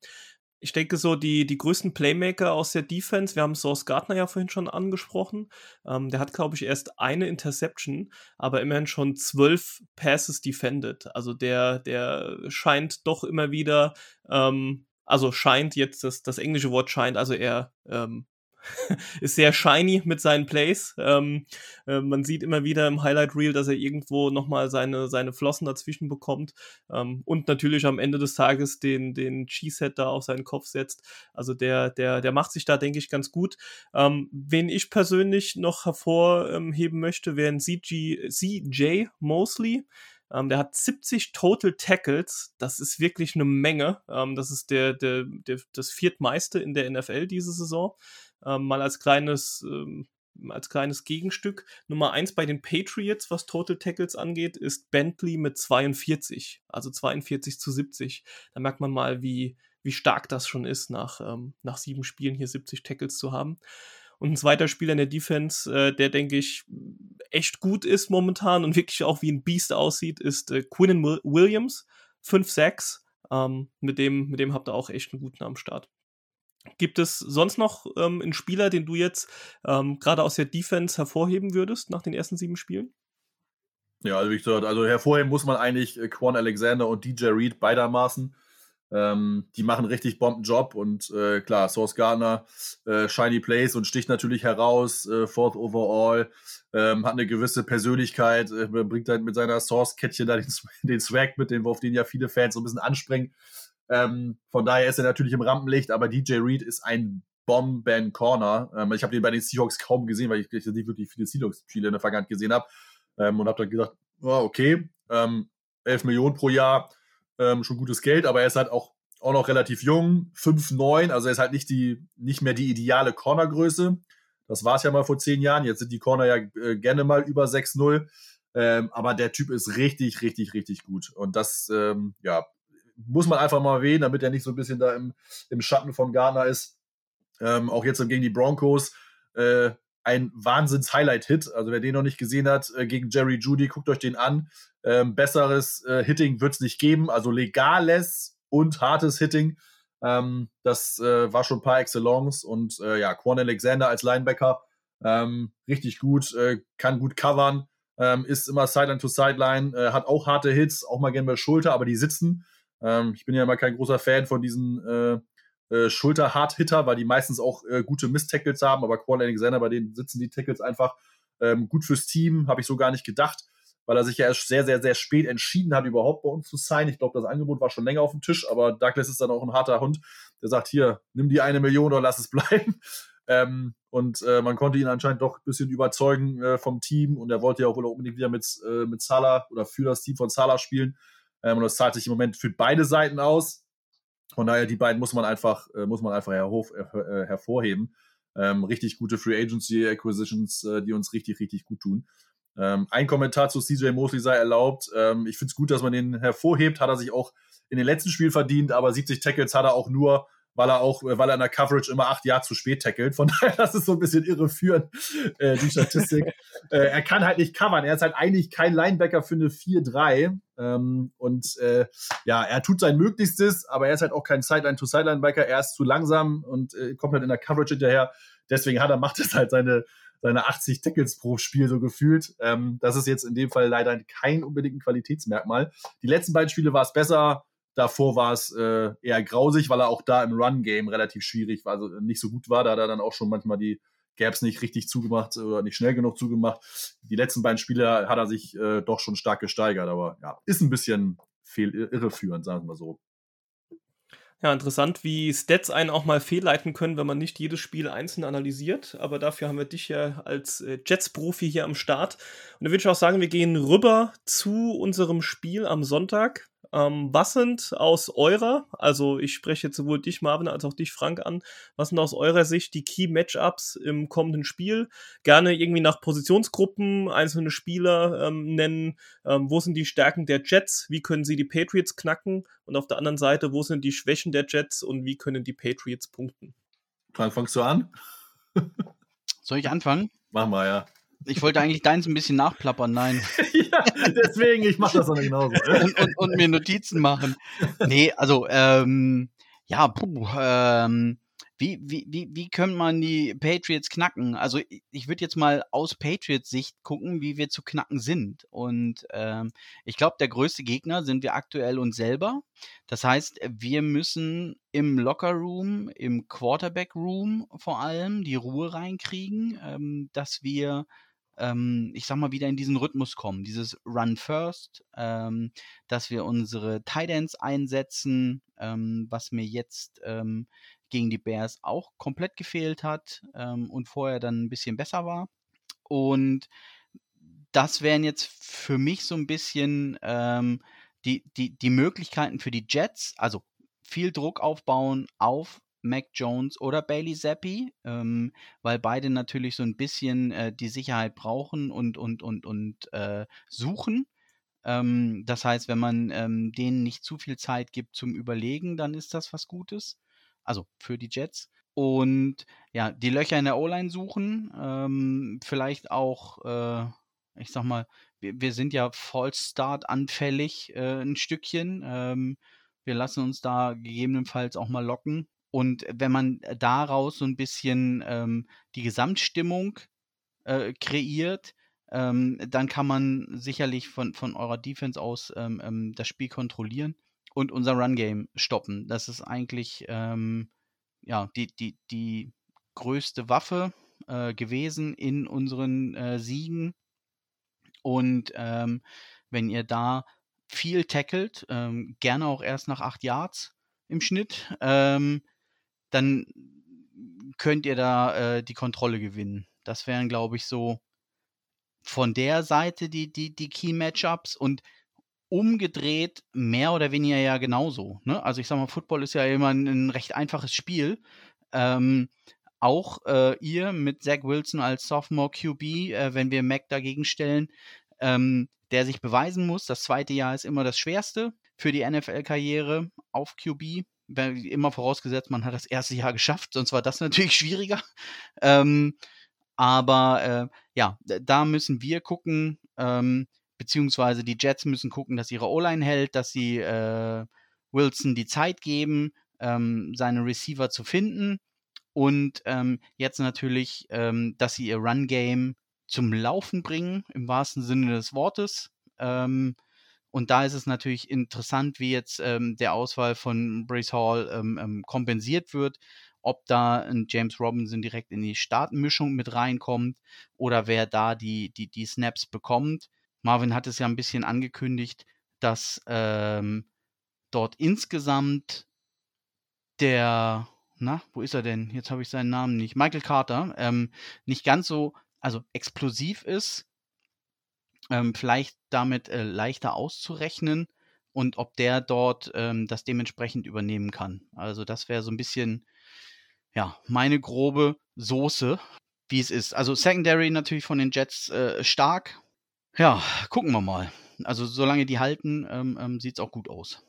Ich denke so, die, die größten Playmaker aus der Defense, wir haben Source Gardner ja vorhin schon angesprochen, ähm, der hat, glaube ich, erst eine Interception, aber immerhin schon zwölf Passes defended. Also der, der scheint doch immer wieder, ähm, also scheint jetzt, das, das englische Wort scheint, also er ähm, ist sehr shiny mit seinen Plays. Ähm, äh, man sieht immer wieder im Highlight Reel, dass er irgendwo nochmal seine, seine Flossen dazwischen bekommt ähm, und natürlich am Ende des Tages den, den Cheesehead da auf seinen Kopf setzt. Also der, der, der macht sich da, denke ich, ganz gut. Ähm, wen ich persönlich noch hervorheben möchte, wären CG, CJ Mosley. Ähm, der hat 70 Total Tackles. Das ist wirklich eine Menge. Ähm, das ist der, der, der, das viertmeiste in der NFL diese Saison. Ähm, mal als kleines, ähm, als kleines Gegenstück. Nummer eins bei den Patriots, was Total Tackles angeht, ist Bentley mit 42, also 42 zu 70. Da merkt man mal, wie, wie stark das schon ist, nach, ähm, nach sieben Spielen hier 70 Tackles zu haben. Und ein zweiter Spieler in der Defense, äh, der, denke ich, echt gut ist momentan und wirklich auch wie ein Beast aussieht, ist äh, Quinnen Williams. 5-6. Ähm, mit, dem, mit dem habt ihr auch echt einen guten am Start. Gibt es sonst noch ähm, einen Spieler, den du jetzt ähm, gerade aus der Defense hervorheben würdest nach den ersten sieben Spielen?
Ja, also wie gesagt, also hervorheben muss man eigentlich äh, Quan Alexander und DJ Reed beidermaßen. Ähm, die machen richtig Bombenjob und äh, klar, Source Gardner, äh, Shiny Place und sticht natürlich heraus, äh, Fourth Overall, ähm, hat eine gewisse Persönlichkeit, äh, bringt halt mit seiner Source-Kettchen da den, den Swag mit, den, auf den ja viele Fans so ein bisschen anspringen. Ähm, von daher ist er natürlich im Rampenlicht, aber DJ Reed ist ein Bomben-Corner. Ähm, ich habe den bei den Seahawks kaum gesehen, weil ich, ich nicht wirklich viele Seahawks-Spiele in der Vergangenheit gesehen habe ähm, und habe dann gedacht, oh, okay, ähm, 11 Millionen pro Jahr, ähm, schon gutes Geld, aber er ist halt auch, auch noch relativ jung, 5'9, also er ist halt nicht, die, nicht mehr die ideale Cornergröße. Das war es ja mal vor zehn Jahren. Jetzt sind die Corner ja äh, gerne mal über 6-0. Ähm, aber der Typ ist richtig, richtig, richtig gut. Und das, ähm, ja, muss man einfach mal erwähnen, damit er nicht so ein bisschen da im, im Schatten von Gardner ist. Ähm, auch jetzt gegen die Broncos. Äh, ein Wahnsinns-Highlight-Hit. Also wer den noch nicht gesehen hat, äh, gegen Jerry Judy, guckt euch den an. Ähm, besseres äh, Hitting wird es nicht geben. Also legales und hartes Hitting. Ähm, das äh, war schon par excellence. Und äh, ja, Quan Alexander als Linebacker, ähm, richtig gut, äh, kann gut covern, ähm, ist immer Sideline to Sideline, hat auch harte Hits, auch mal gerne bei Schulter, aber die sitzen. Ähm, ich bin ja immer kein großer Fan von diesen äh, Schulter-Hard-Hitter, weil die meistens auch gute Miss-Tackles haben, aber Quan Alexander, bei denen sitzen die Tackles einfach ähm, gut fürs Team, habe ich so gar nicht gedacht weil er sich ja erst sehr, sehr, sehr spät entschieden hat, überhaupt bei uns zu sein. Ich glaube, das Angebot war schon länger auf dem Tisch, aber Douglas ist dann auch ein harter Hund, der sagt, hier, nimm die eine Million oder lass es bleiben. Ähm, und äh, man konnte ihn anscheinend doch ein bisschen überzeugen äh, vom Team und er wollte ja auch wohl unbedingt wieder mit, äh, mit Salah oder für das Team von Salah spielen. Ähm, und das zahlt sich im Moment für beide Seiten aus. Von daher, die beiden muss man einfach, äh, muss man einfach herhof, äh, hervorheben. Ähm, richtig gute Free Agency Acquisitions, äh, die uns richtig, richtig gut tun. Ähm, ein Kommentar zu CJ Mosley sei erlaubt. Ähm, ich finde es gut, dass man den hervorhebt. Hat er sich auch in den letzten Spielen verdient, aber 70 Tackles hat er auch nur, weil er auch, weil er in der Coverage immer acht Jahre zu spät tackelt. Von daher, das ist so ein bisschen irreführend, äh, die Statistik. äh, er kann halt nicht covern. Er ist halt eigentlich kein Linebacker für eine 4-3. Ähm, und äh, ja, er tut sein Möglichstes, aber er ist halt auch kein Sideline-to-Sideline-Backer. Er ist zu langsam und äh, kommt halt in der Coverage hinterher. Deswegen hat er, macht es halt seine, seine 80 Tackles pro Spiel so gefühlt. Ähm, das ist jetzt in dem Fall leider kein unbedingt Qualitätsmerkmal. Die letzten beiden Spiele war es besser. Davor war es äh, eher grausig, weil er auch da im Run-Game relativ schwierig war, also nicht so gut war. Da hat er dann auch schon manchmal die Gaps nicht richtig zugemacht oder nicht schnell genug zugemacht. Die letzten beiden Spiele hat er sich äh, doch schon stark gesteigert, aber ja, ist ein bisschen irreführend, sagen wir mal so.
Ja, interessant, wie Stats einen auch mal fehlleiten können, wenn man nicht jedes Spiel einzeln analysiert. Aber dafür haben wir dich ja als äh, Jets-Profi hier am Start. Und da würde ich auch sagen, wir gehen rüber zu unserem Spiel am Sonntag. Ähm, was sind aus eurer, also ich spreche jetzt sowohl dich, Marvin, als auch dich, Frank, an, was sind aus eurer Sicht die Key-Matchups im kommenden Spiel? Gerne irgendwie nach Positionsgruppen einzelne Spieler ähm, nennen. Ähm, wo sind die Stärken der Jets? Wie können sie die Patriots knacken? Und auf der anderen Seite, wo sind die Schwächen der Jets und wie können die Patriots punkten?
Frank, fangst du an?
Soll ich anfangen?
Mach mal, ja.
Ich wollte eigentlich deins ein bisschen nachplappern, nein.
ja, deswegen, ich mache das auch genauso.
und, und, und, mir Notizen machen. Nee, also, ähm, ja, puh, ähm, wie, wie, wie, wie könnte man die Patriots knacken? Also ich würde jetzt mal aus Patriots Sicht gucken, wie wir zu knacken sind. Und ähm, ich glaube, der größte Gegner sind wir aktuell uns selber. Das heißt, wir müssen im Locker Room, im Quarterback Room vor allem die Ruhe reinkriegen, ähm, dass wir ähm, ich sag mal, wieder in diesen Rhythmus kommen. Dieses Run First, ähm, dass wir unsere Ends einsetzen, ähm, was mir jetzt ähm, gegen die Bears auch komplett gefehlt hat ähm, und vorher dann ein bisschen besser war. Und das wären jetzt für mich so ein bisschen ähm, die, die, die Möglichkeiten für die Jets, also viel Druck aufbauen auf Mac Jones oder Bailey Zappi, ähm, weil beide natürlich so ein bisschen äh, die Sicherheit brauchen und, und, und, und äh, suchen. Ähm, das heißt, wenn man ähm, denen nicht zu viel Zeit gibt zum Überlegen, dann ist das was Gutes. Also für die Jets. Und ja, die Löcher in der O-Line suchen. Ähm, vielleicht auch, äh, ich sag mal, wir, wir sind ja False Start anfällig äh, ein Stückchen. Ähm, wir lassen uns da gegebenenfalls auch mal locken. Und wenn man daraus so ein bisschen ähm, die Gesamtstimmung äh, kreiert, ähm, dann kann man sicherlich von, von eurer Defense aus ähm, ähm das Spiel kontrollieren und unser Run-Game stoppen. Das ist eigentlich ähm, ja, die, die, die größte Waffe äh, gewesen in unseren äh, Siegen. Und ähm, wenn ihr da viel tackelt, gerne auch erst nach acht Yards im Schnitt, ähm, dann könnt ihr da äh, die Kontrolle gewinnen. Das wären, glaube ich, so von der Seite die, die, die Key-Matchups und umgedreht mehr oder weniger ja genauso. Ne? Also ich sag mal, Football ist ja immer ein, ein recht einfaches Spiel. Ähm, auch äh, ihr mit Zach Wilson als Sophomore QB, äh, wenn wir Mac dagegen stellen, ähm, der sich beweisen muss. Das zweite Jahr ist immer das schwerste für die NFL-Karriere auf QB. Immer vorausgesetzt, man hat das erste Jahr geschafft, sonst war das natürlich schwieriger. Ähm, aber äh, ja, da müssen wir gucken, ähm, beziehungsweise die Jets müssen gucken, dass ihre O-Line hält, dass sie äh, Wilson die Zeit geben, ähm, seine Receiver zu finden. Und ähm, jetzt natürlich, ähm, dass sie ihr Run-Game zum Laufen bringen, im wahrsten Sinne des Wortes. Ähm, und da ist es natürlich interessant, wie jetzt ähm, der Auswahl von Brace Hall ähm, kompensiert wird ob da ein James Robinson direkt in die Startmischung mit reinkommt oder wer da die, die, die Snaps bekommt. Marvin hat es ja ein bisschen angekündigt, dass ähm, dort insgesamt der, na, wo ist er denn? Jetzt habe ich seinen Namen nicht. Michael Carter, ähm, nicht ganz so, also explosiv ist, ähm, vielleicht damit äh, leichter auszurechnen und ob der dort ähm, das dementsprechend übernehmen kann. Also das wäre so ein bisschen ja, meine grobe Soße, wie es ist. Also Secondary natürlich von den Jets äh, stark. Ja, gucken wir mal. Also solange die halten, ähm, ähm, sieht es auch gut aus.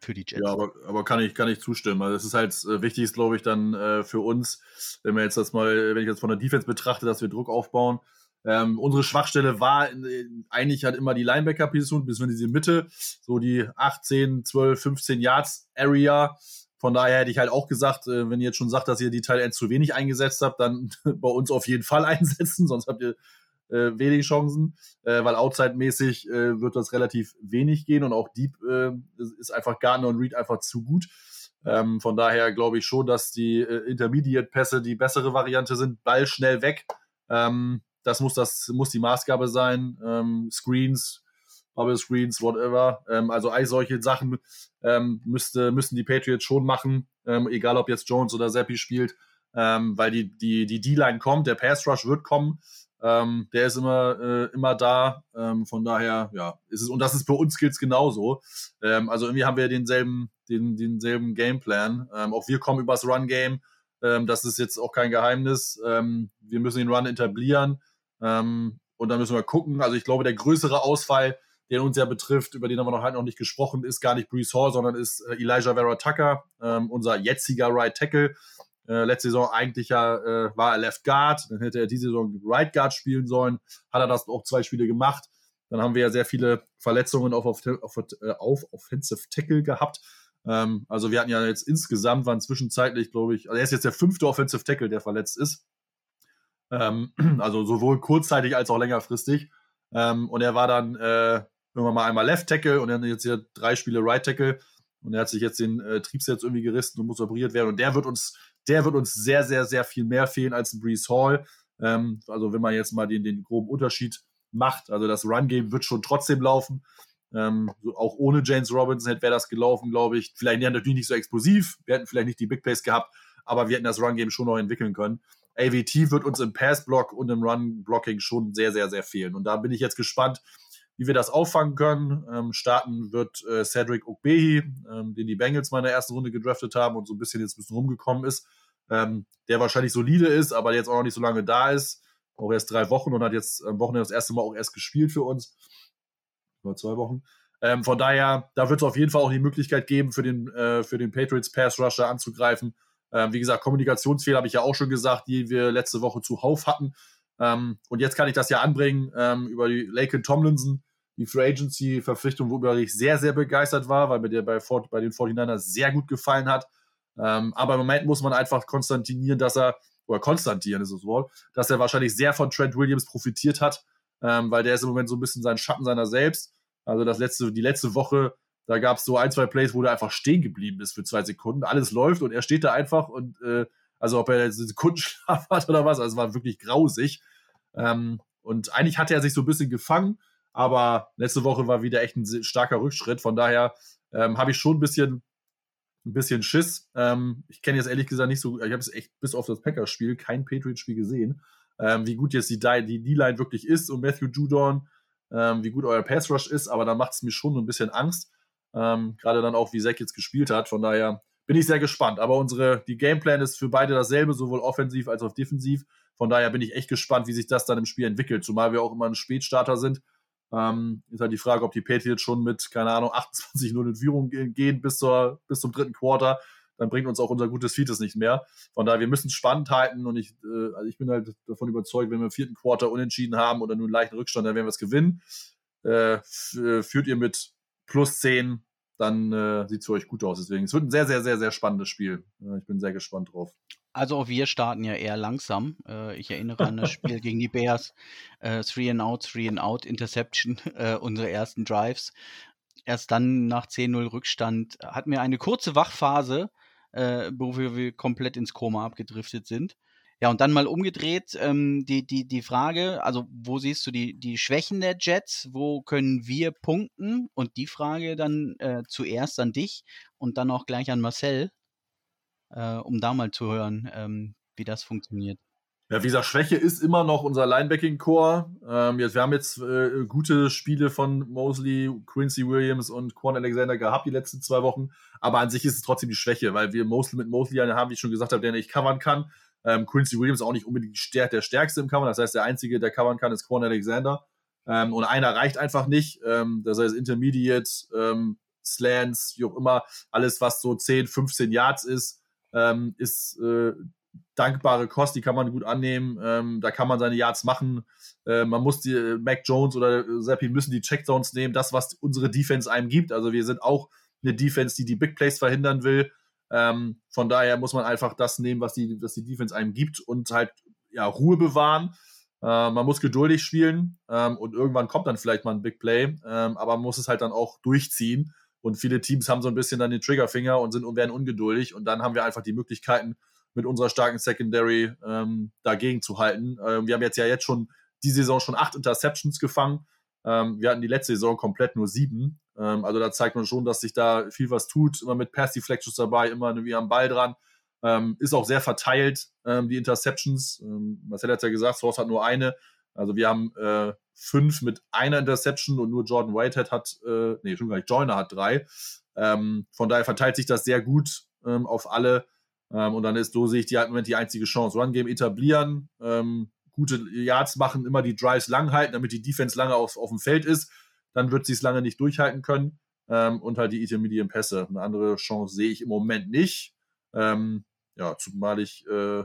Für die Jets.
Ja, aber, aber kann, ich, kann ich zustimmen. Also das ist halt äh, wichtig, ist, glaube ich, dann äh, für uns, wenn wir jetzt das mal, wenn ich jetzt von der Defense betrachte, dass wir Druck aufbauen. Ähm, unsere Schwachstelle war in, eigentlich halt immer die Linebacker-Position, bis in diese Mitte, so die 18, 12, 15 Yards Area. Von daher hätte ich halt auch gesagt, äh, wenn ihr jetzt schon sagt, dass ihr die Teil 1 zu wenig eingesetzt habt, dann bei uns auf jeden Fall einsetzen, sonst habt ihr äh, wenig Chancen, äh, weil outside-mäßig äh, wird das relativ wenig gehen und auch Deep äh, ist einfach Gardner und Reed einfach zu gut. Ähm, von daher glaube ich schon, dass die äh, Intermediate-Pässe die bessere Variante sind. Ball schnell weg. Ähm, das muss das muss die Maßgabe sein. Ähm, Screens Bubble Screens, whatever. Ähm, also all solche Sachen ähm, müsste, müssen die Patriots schon machen, ähm, egal ob jetzt Jones oder Seppi spielt, ähm, weil die, die, die D-Line kommt, der Pass Rush wird kommen. Ähm, der ist immer, äh, immer da. Ähm, von daher, ja, ist es, und das ist bei uns Skills genauso. also irgendwie haben wir denselben, den, denselben Gameplan. auch wir kommen übers Run-Game. das ist jetzt auch kein Geheimnis. wir müssen den Run etablieren. Und dann müssen wir gucken. Also ich glaube, der größere Ausfall der uns ja betrifft, über den haben wir noch halt noch nicht gesprochen, ist gar nicht Brees Hall, sondern ist äh, Elijah Vera Tucker, ähm, unser jetziger Right Tackle. Äh, letzte Saison eigentlich ja äh, war er Left Guard, dann hätte er diese Saison Right Guard spielen sollen, hat er das auch zwei Spiele gemacht. Dann haben wir ja sehr viele Verletzungen auf, auf, auf, äh, auf Offensive Tackle gehabt. Ähm, also wir hatten ja jetzt insgesamt, waren zwischenzeitlich, glaube ich, also er ist jetzt der fünfte Offensive Tackle, der verletzt ist. Ähm, also sowohl kurzzeitig als auch längerfristig. Ähm, und er war dann äh, irgendwann mal einmal Left Tackle und dann jetzt hier drei Spiele Right Tackle. Und er hat sich jetzt den äh, Triebs jetzt irgendwie gerissen und muss operiert werden. Und der wird uns, der wird uns sehr, sehr, sehr viel mehr fehlen als ein Brees Hall. Ähm, also wenn man jetzt mal den, den groben Unterschied macht, also das Run-Game wird schon trotzdem laufen. Ähm, so auch ohne James Robinson hätte wäre das gelaufen, glaube ich. Vielleicht natürlich nicht so explosiv. Wir hätten vielleicht nicht die Big Plays gehabt, aber wir hätten das Run-Game schon noch entwickeln können. AVT wird uns im Pass-Block und im Run-Blocking schon sehr, sehr, sehr fehlen. Und da bin ich jetzt gespannt, wie wir das auffangen können. Ähm, starten wird äh, Cedric Ogbehi, ähm, den die Bengals mal in der ersten Runde gedraftet haben und so ein bisschen jetzt ein bisschen rumgekommen ist, ähm, der wahrscheinlich solide ist, aber jetzt auch noch nicht so lange da ist. Auch erst drei Wochen und hat jetzt am Wochenende das erste Mal auch erst gespielt für uns. Über zwei Wochen. Ähm, von daher, da wird es auf jeden Fall auch die Möglichkeit geben, für den, äh, für den Patriots Pass Rusher anzugreifen. Ähm, wie gesagt, Kommunikationsfehler habe ich ja auch schon gesagt, die wir letzte Woche zuhauf hatten. Ähm, und jetzt kann ich das ja anbringen ähm, über die Laken Tomlinson, die Free Agency Verpflichtung, worüber ich sehr, sehr begeistert war, weil mir der bei, bei den 49ers sehr gut gefallen hat. Ähm, aber im Moment muss man einfach konstantinieren, dass er, oder konstantieren ist das Wort, dass er wahrscheinlich sehr von Trent Williams profitiert hat, ähm, weil der ist im Moment so ein bisschen sein Schatten seiner selbst. Also das letzte, die letzte Woche, da gab es so ein, zwei Plays, wo der einfach stehen geblieben ist für zwei Sekunden. Alles läuft und er steht da einfach und äh, also ob er jetzt einen Sekundenschlaf hat oder was, also es war wirklich grausig. Ähm, und eigentlich hatte er sich so ein bisschen gefangen, aber letzte Woche war wieder echt ein starker Rückschritt. Von daher ähm, habe ich schon ein bisschen, ein bisschen Schiss. Ähm, ich kenne jetzt ehrlich gesagt nicht so, ich habe es echt bis auf das Packers-Spiel kein Patriots-Spiel gesehen, ähm, wie gut jetzt die D-Line wirklich ist und Matthew Judon, ähm, wie gut euer Pass-Rush ist, aber da macht es mir schon ein bisschen Angst. Ähm, Gerade dann auch, wie Zack jetzt gespielt hat. Von daher bin ich sehr gespannt. Aber unsere, die Gameplan ist für beide dasselbe, sowohl offensiv als auch defensiv. Von daher bin ich echt gespannt, wie sich das dann im Spiel entwickelt, zumal wir auch immer ein Spätstarter sind. Ähm, ist halt die Frage, ob die Patriots schon mit, keine Ahnung, 28-0 in Führung gehen bis, zur, bis zum dritten Quarter. Dann bringt uns auch unser gutes Feedes nicht mehr. Von daher, wir müssen spannend halten und ich, äh, also ich bin halt davon überzeugt, wenn wir im vierten Quarter unentschieden haben oder nur einen leichten Rückstand, dann werden wir es gewinnen. Äh, äh, führt ihr mit plus 10, dann äh, sieht es für euch gut aus. Deswegen, es wird ein sehr, sehr, sehr, sehr spannendes Spiel. ich bin sehr gespannt drauf.
Also auch wir starten ja eher langsam. Äh, ich erinnere an das Spiel gegen die Bears. Äh, three and out, three and out, Interception, äh, unsere ersten Drives. Erst dann nach 10-0 Rückstand hatten wir eine kurze Wachphase, äh, wo wir komplett ins Koma abgedriftet sind. Ja, und dann mal umgedreht, ähm, die, die, die Frage, also wo siehst du die, die Schwächen der Jets, wo können wir punkten? Und die Frage dann äh, zuerst an dich und dann auch gleich an Marcel äh, um da mal zu hören, ähm, wie das funktioniert.
Ja, wie gesagt, Schwäche ist immer noch unser Linebacking-Core. Ähm, jetzt, wir haben jetzt äh, gute Spiele von Mosley, Quincy Williams und Quan Alexander gehabt die letzten zwei Wochen, aber an sich ist es trotzdem die Schwäche, weil wir Mosley mit Mosley haben, wie ich schon gesagt habe, der nicht covern kann. Ähm, Quincy Williams auch nicht unbedingt der Stärkste im Covern, das heißt, der Einzige, der covern kann, ist Quan Alexander. Ähm, und einer reicht einfach nicht. Ähm, das heißt, Intermediate, ähm, Slants, wie auch immer, alles, was so 10, 15 Yards ist, ähm, ist äh, dankbare Kost, die kann man gut annehmen. Ähm, da kann man seine Yards machen. Äh, man muss die, äh, Mac Jones oder Seppi müssen die Checkdowns nehmen, das, was unsere Defense einem gibt. Also wir sind auch eine Defense, die die Big Plays verhindern will. Ähm, von daher muss man einfach das nehmen, was die, was die Defense einem gibt und halt ja, Ruhe bewahren. Äh, man muss geduldig spielen ähm, und irgendwann kommt dann vielleicht mal ein Big Play, ähm, aber man muss es halt dann auch durchziehen. Und viele Teams haben so ein bisschen dann den Triggerfinger und sind und werden ungeduldig. Und dann haben wir einfach die Möglichkeiten, mit unserer starken Secondary ähm, dagegen zu halten. Ähm, wir haben jetzt ja jetzt schon die Saison schon acht Interceptions gefangen. Ähm, wir hatten die letzte Saison komplett nur sieben. Ähm, also da zeigt man schon, dass sich da viel was tut. Immer mit Pass Deflections dabei, immer wie am Ball dran. Ähm, ist auch sehr verteilt, ähm, die Interceptions. Ähm, Marcel hat ja gesagt, Source hat nur eine. Also wir haben äh, fünf mit einer Interception und nur Jordan Whitehead hat, äh, nee, schon gar nicht, Joyner hat drei. Ähm, von daher verteilt sich das sehr gut ähm, auf alle. Ähm, und dann ist, ich die halt im Moment die einzige Chance. Run-Game etablieren, ähm, gute Yards machen, immer die Drives lang halten, damit die Defense lange auf, auf dem Feld ist. Dann wird sie es lange nicht durchhalten können. Ähm, und halt die intermediate Pässe. Eine andere Chance sehe ich im Moment nicht. Ähm, ja, zumal ich äh,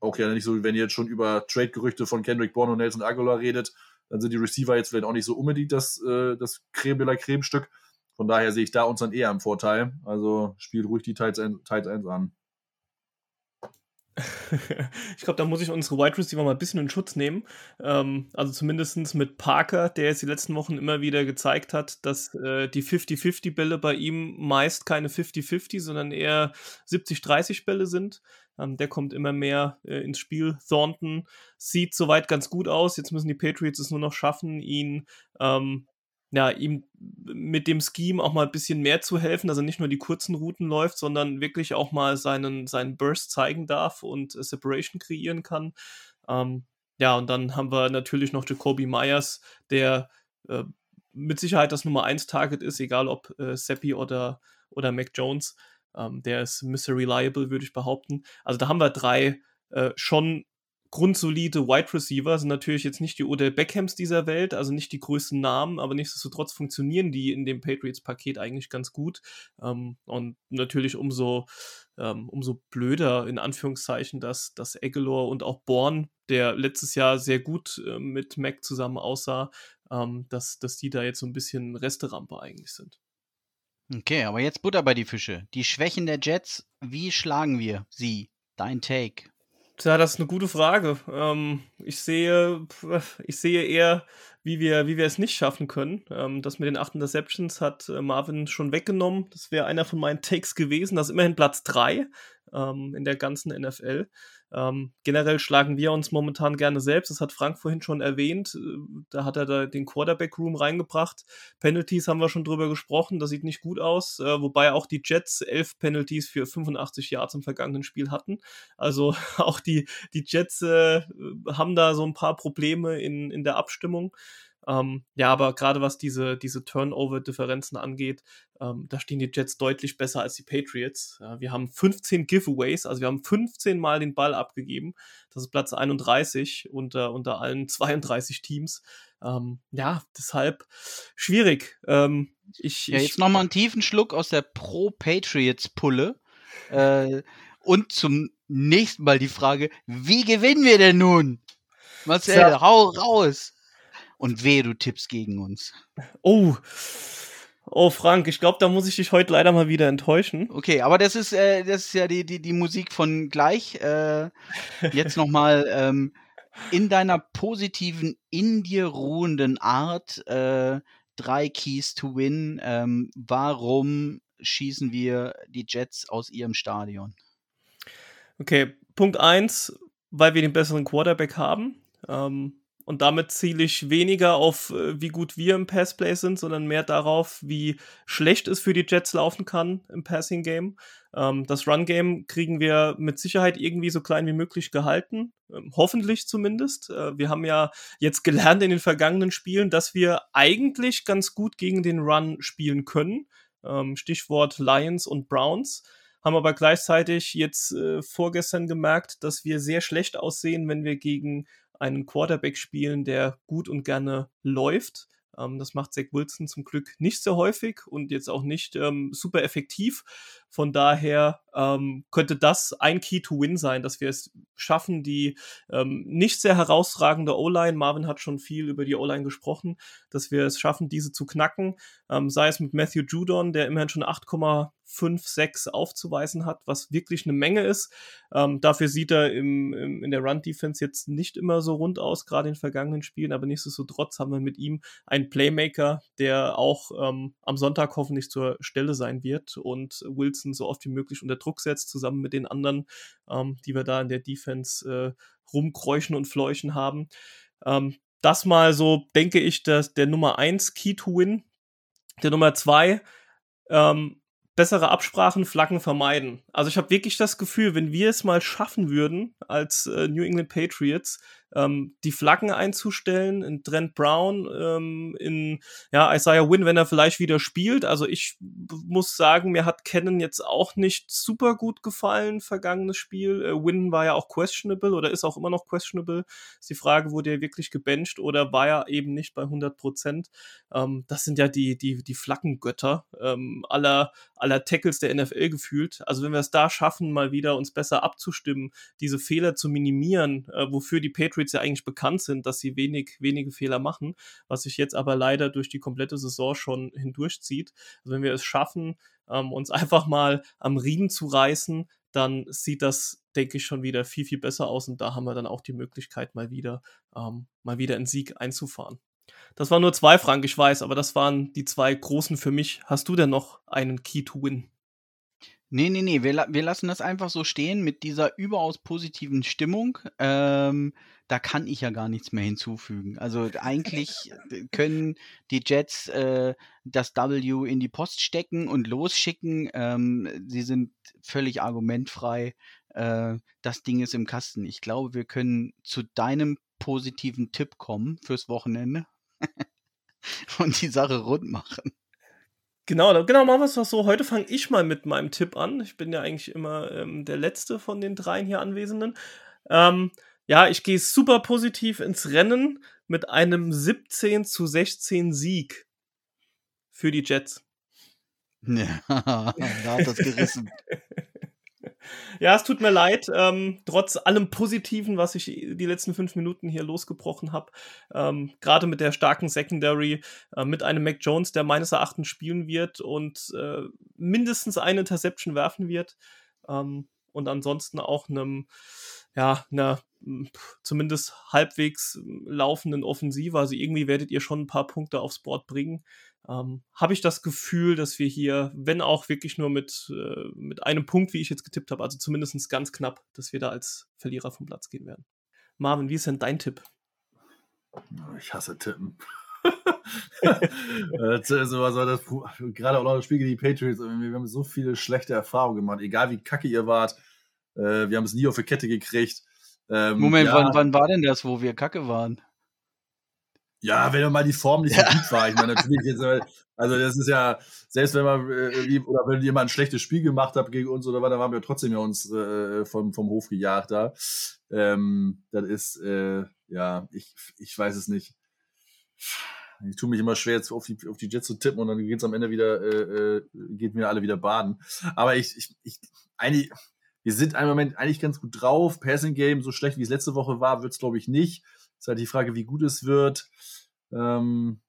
auch ja nicht so, wenn ihr jetzt schon über Trade-Gerüchte von Kendrick Bourne und Nelson Aguilar redet, dann sind die Receiver jetzt vielleicht auch nicht so unbedingt das, äh, das Creme de la Creme-Stück. Von daher sehe ich da uns dann eher im Vorteil. Also spielt ruhig die Tight 1 an.
ich glaube, da muss ich unsere Wide Receiver mal ein bisschen in Schutz nehmen. Ähm, also zumindest mit Parker, der jetzt die letzten Wochen immer wieder gezeigt hat, dass äh, die 50-50-Bälle bei ihm meist keine 50-50, sondern eher 70-30 Bälle sind. Ähm, der kommt immer mehr äh, ins Spiel. Thornton sieht soweit ganz gut aus. Jetzt müssen die Patriots es nur noch schaffen, ihn ähm, ja, ihm mit dem Scheme auch mal ein bisschen mehr zu helfen, dass er nicht nur die kurzen Routen läuft, sondern wirklich auch mal seinen, seinen Burst zeigen darf und äh, Separation kreieren kann. Ähm, ja, und dann haben wir natürlich noch Jacoby Myers, der äh, mit Sicherheit das Nummer 1 Target ist, egal ob äh, Seppi oder, oder Mac Jones. Ähm, der ist Mr. Reliable, würde ich behaupten. Also da haben wir drei äh, schon grundsolide Wide Receiver, sind natürlich jetzt nicht die Odell Beckhams dieser Welt, also nicht die größten Namen, aber nichtsdestotrotz funktionieren die in dem Patriots-Paket eigentlich ganz gut. Ähm, und natürlich umso, ähm, umso blöder, in Anführungszeichen, dass, dass Aguilar und auch Born, der letztes Jahr sehr gut äh, mit Mac zusammen aussah, ähm, dass, dass die da jetzt so ein bisschen Resterampe eigentlich sind.
Okay, aber jetzt Butter bei die Fische. Die Schwächen der Jets, wie schlagen wir sie? Dein Take.
Tja, das ist eine gute Frage. Ähm, ich sehe, ich sehe eher, wie wir, wie wir es nicht schaffen können. Ähm, das mit den acht Interceptions hat äh, Marvin schon weggenommen. Das wäre einer von meinen Takes gewesen. Das ist immerhin Platz drei ähm, in der ganzen NFL. Ähm, generell schlagen wir uns momentan gerne selbst. Das hat Frank vorhin schon erwähnt. Äh, da hat er da den Quarterback-Room reingebracht. Penalties haben wir schon drüber gesprochen. Das sieht nicht gut aus. Äh, wobei auch die Jets elf Penalties für 85 Yards im vergangenen Spiel hatten. Also auch die, die Jets äh, haben da so ein paar Probleme in, in der Abstimmung. Ähm, ja, aber gerade was diese, diese Turnover-Differenzen angeht, ähm, da stehen die Jets deutlich besser als die Patriots. Ja, wir haben 15 Giveaways, also wir haben 15 Mal den Ball abgegeben. Das ist Platz 31 unter, unter allen 32 Teams. Ähm, ja, deshalb schwierig. Ähm, ich,
ja, jetzt nochmal einen tiefen Schluck aus der Pro-Patriots-Pulle. Äh, und zum nächsten Mal die Frage, wie gewinnen wir denn nun? Marcel, ja. hau raus! Und wehe, du tippst gegen uns.
Oh. Oh, Frank, ich glaube, da muss ich dich heute leider mal wieder enttäuschen.
Okay, aber das ist, äh, das ist ja die, die, die Musik von gleich. Äh, jetzt nochmal ähm, in deiner positiven, in dir ruhenden Art äh, drei Keys to Win. Ähm, warum schießen wir die Jets aus ihrem Stadion?
Okay, Punkt 1, weil wir den besseren Quarterback haben. Ähm, und damit ziele ich weniger auf, äh, wie gut wir im Passplay sind, sondern mehr darauf, wie schlecht es für die Jets laufen kann im Passing Game. Ähm, das Run Game kriegen wir mit Sicherheit irgendwie so klein wie möglich gehalten. Ähm, hoffentlich zumindest. Äh, wir haben ja jetzt gelernt in den vergangenen Spielen, dass wir eigentlich ganz gut gegen den Run spielen können. Ähm, Stichwort Lions und Browns haben aber gleichzeitig jetzt äh, vorgestern gemerkt, dass wir sehr schlecht aussehen, wenn wir gegen einen Quarterback spielen, der gut und gerne läuft. Ähm, das macht Zach Wilson zum Glück nicht so häufig und jetzt auch nicht ähm, super effektiv. Von daher ähm, könnte das ein Key to Win sein, dass wir es schaffen, die ähm, nicht sehr herausragende O-Line, Marvin hat schon viel über die O-Line gesprochen, dass wir es schaffen, diese zu knacken, ähm, sei es mit Matthew Judon, der immerhin schon 8,5, 6 aufzuweisen hat, was wirklich eine Menge ist. Ähm, dafür sieht er im, im, in der Run-Defense jetzt nicht immer so rund aus, gerade in vergangenen Spielen, aber nichtsdestotrotz haben wir mit ihm einen Playmaker, der auch ähm, am Sonntag hoffentlich zur Stelle sein wird und Wilson so oft wie möglich unter Druck setzt, zusammen mit den anderen, ähm, die wir da in der Defense äh, rumkräuchen und fleuchen haben. Ähm, das mal so, denke ich, dass der Nummer 1 Key to Win. Der Nummer 2, ähm, bessere Absprachen, Flaggen vermeiden. Also ich habe wirklich das Gefühl, wenn wir es mal schaffen würden, als äh, New England Patriots, ähm, die Flaggen einzustellen, in Trent Brown, ähm, in ja, Isaiah Wynn, wenn er vielleicht wieder spielt. Also ich muss sagen, mir hat Cannon jetzt auch nicht super gut gefallen, vergangenes Spiel. Äh, Wynn war ja auch questionable oder ist auch immer noch questionable. Ist die Frage, wurde er wirklich gebencht oder war er eben nicht bei 100 Prozent? Ähm, das sind ja die, die, die Flaggengötter ähm, aller, aller Tackles der NFL gefühlt. Also wenn wir es da schaffen, mal wieder uns besser abzustimmen, diese Fehler zu minimieren, äh, wofür die Patriots Patriots ja eigentlich bekannt sind, dass sie wenig, wenige Fehler machen, was sich jetzt aber leider durch die komplette Saison schon hindurchzieht. Also wenn wir es schaffen, ähm, uns einfach mal am Riemen zu reißen, dann sieht das, denke ich, schon wieder viel, viel besser aus und da haben wir dann auch die Möglichkeit, mal wieder, ähm, mal wieder einen Sieg einzufahren. Das waren nur zwei, Frank, ich weiß, aber das waren die zwei großen für mich. Hast du denn noch einen Key to Win?
Nee, nee, nee, wir, wir lassen das einfach so stehen mit dieser überaus positiven Stimmung. Ähm, da kann ich ja gar nichts mehr hinzufügen. Also eigentlich können die Jets äh, das W in die Post stecken und losschicken. Ähm, sie sind völlig argumentfrei. Äh, das Ding ist im Kasten. Ich glaube, wir können zu deinem positiven Tipp kommen fürs Wochenende. und die Sache rund machen.
Genau, genau, machen wir es doch so. Heute fange ich mal mit meinem Tipp an. Ich bin ja eigentlich immer ähm, der Letzte von den dreien hier Anwesenden. Ähm, ja, ich gehe super positiv ins Rennen mit einem 17 zu 16 Sieg für die Jets.
Ja, da hat das gerissen.
Ja, es tut mir leid. Ähm, trotz allem Positiven, was ich die letzten fünf Minuten hier losgebrochen habe, ähm, gerade mit der starken Secondary, äh, mit einem Mac Jones, der meines Erachtens spielen wird und äh, mindestens eine Interception werfen wird. Ähm, und ansonsten auch einem, ja, einer zumindest halbwegs laufenden Offensive. Also irgendwie werdet ihr schon ein paar Punkte aufs Board bringen ähm, habe ich das Gefühl, dass wir hier, wenn auch wirklich nur mit, äh, mit einem Punkt, wie ich jetzt getippt habe, also zumindest ganz knapp, dass wir da als Verlierer vom Platz gehen werden. Marvin, wie ist denn dein Tipp?
Ich hasse Tippen. also, also das, gerade auch noch das Spiel gegen die Patriots, wir haben so viele schlechte Erfahrungen gemacht, egal wie kacke ihr wart, äh, wir haben es nie auf die Kette gekriegt.
Ähm, Moment, ja. wann, wann war denn das, wo wir kacke waren?
Ja, wenn mal die Form nicht so gut war. Ich meine, natürlich jetzt, also das ist ja, selbst wenn man äh, oder wenn jemand ein schlechtes Spiel gemacht hat gegen uns oder was, dann waren wir trotzdem ja uns äh, vom, vom Hof gejagt da. Ähm, das ist, äh, ja, ich, ich weiß es nicht. Ich tue mich immer schwer, jetzt auf die, auf die Jets zu tippen und dann geht's am Ende wieder, äh, äh, geht mir alle wieder baden. Aber ich, ich, ich eigentlich, wir sind im Moment eigentlich ganz gut drauf. Passing Game, so schlecht wie es letzte Woche war, wird's glaube ich nicht. Ist halt die Frage, wie gut es wird. Ähm,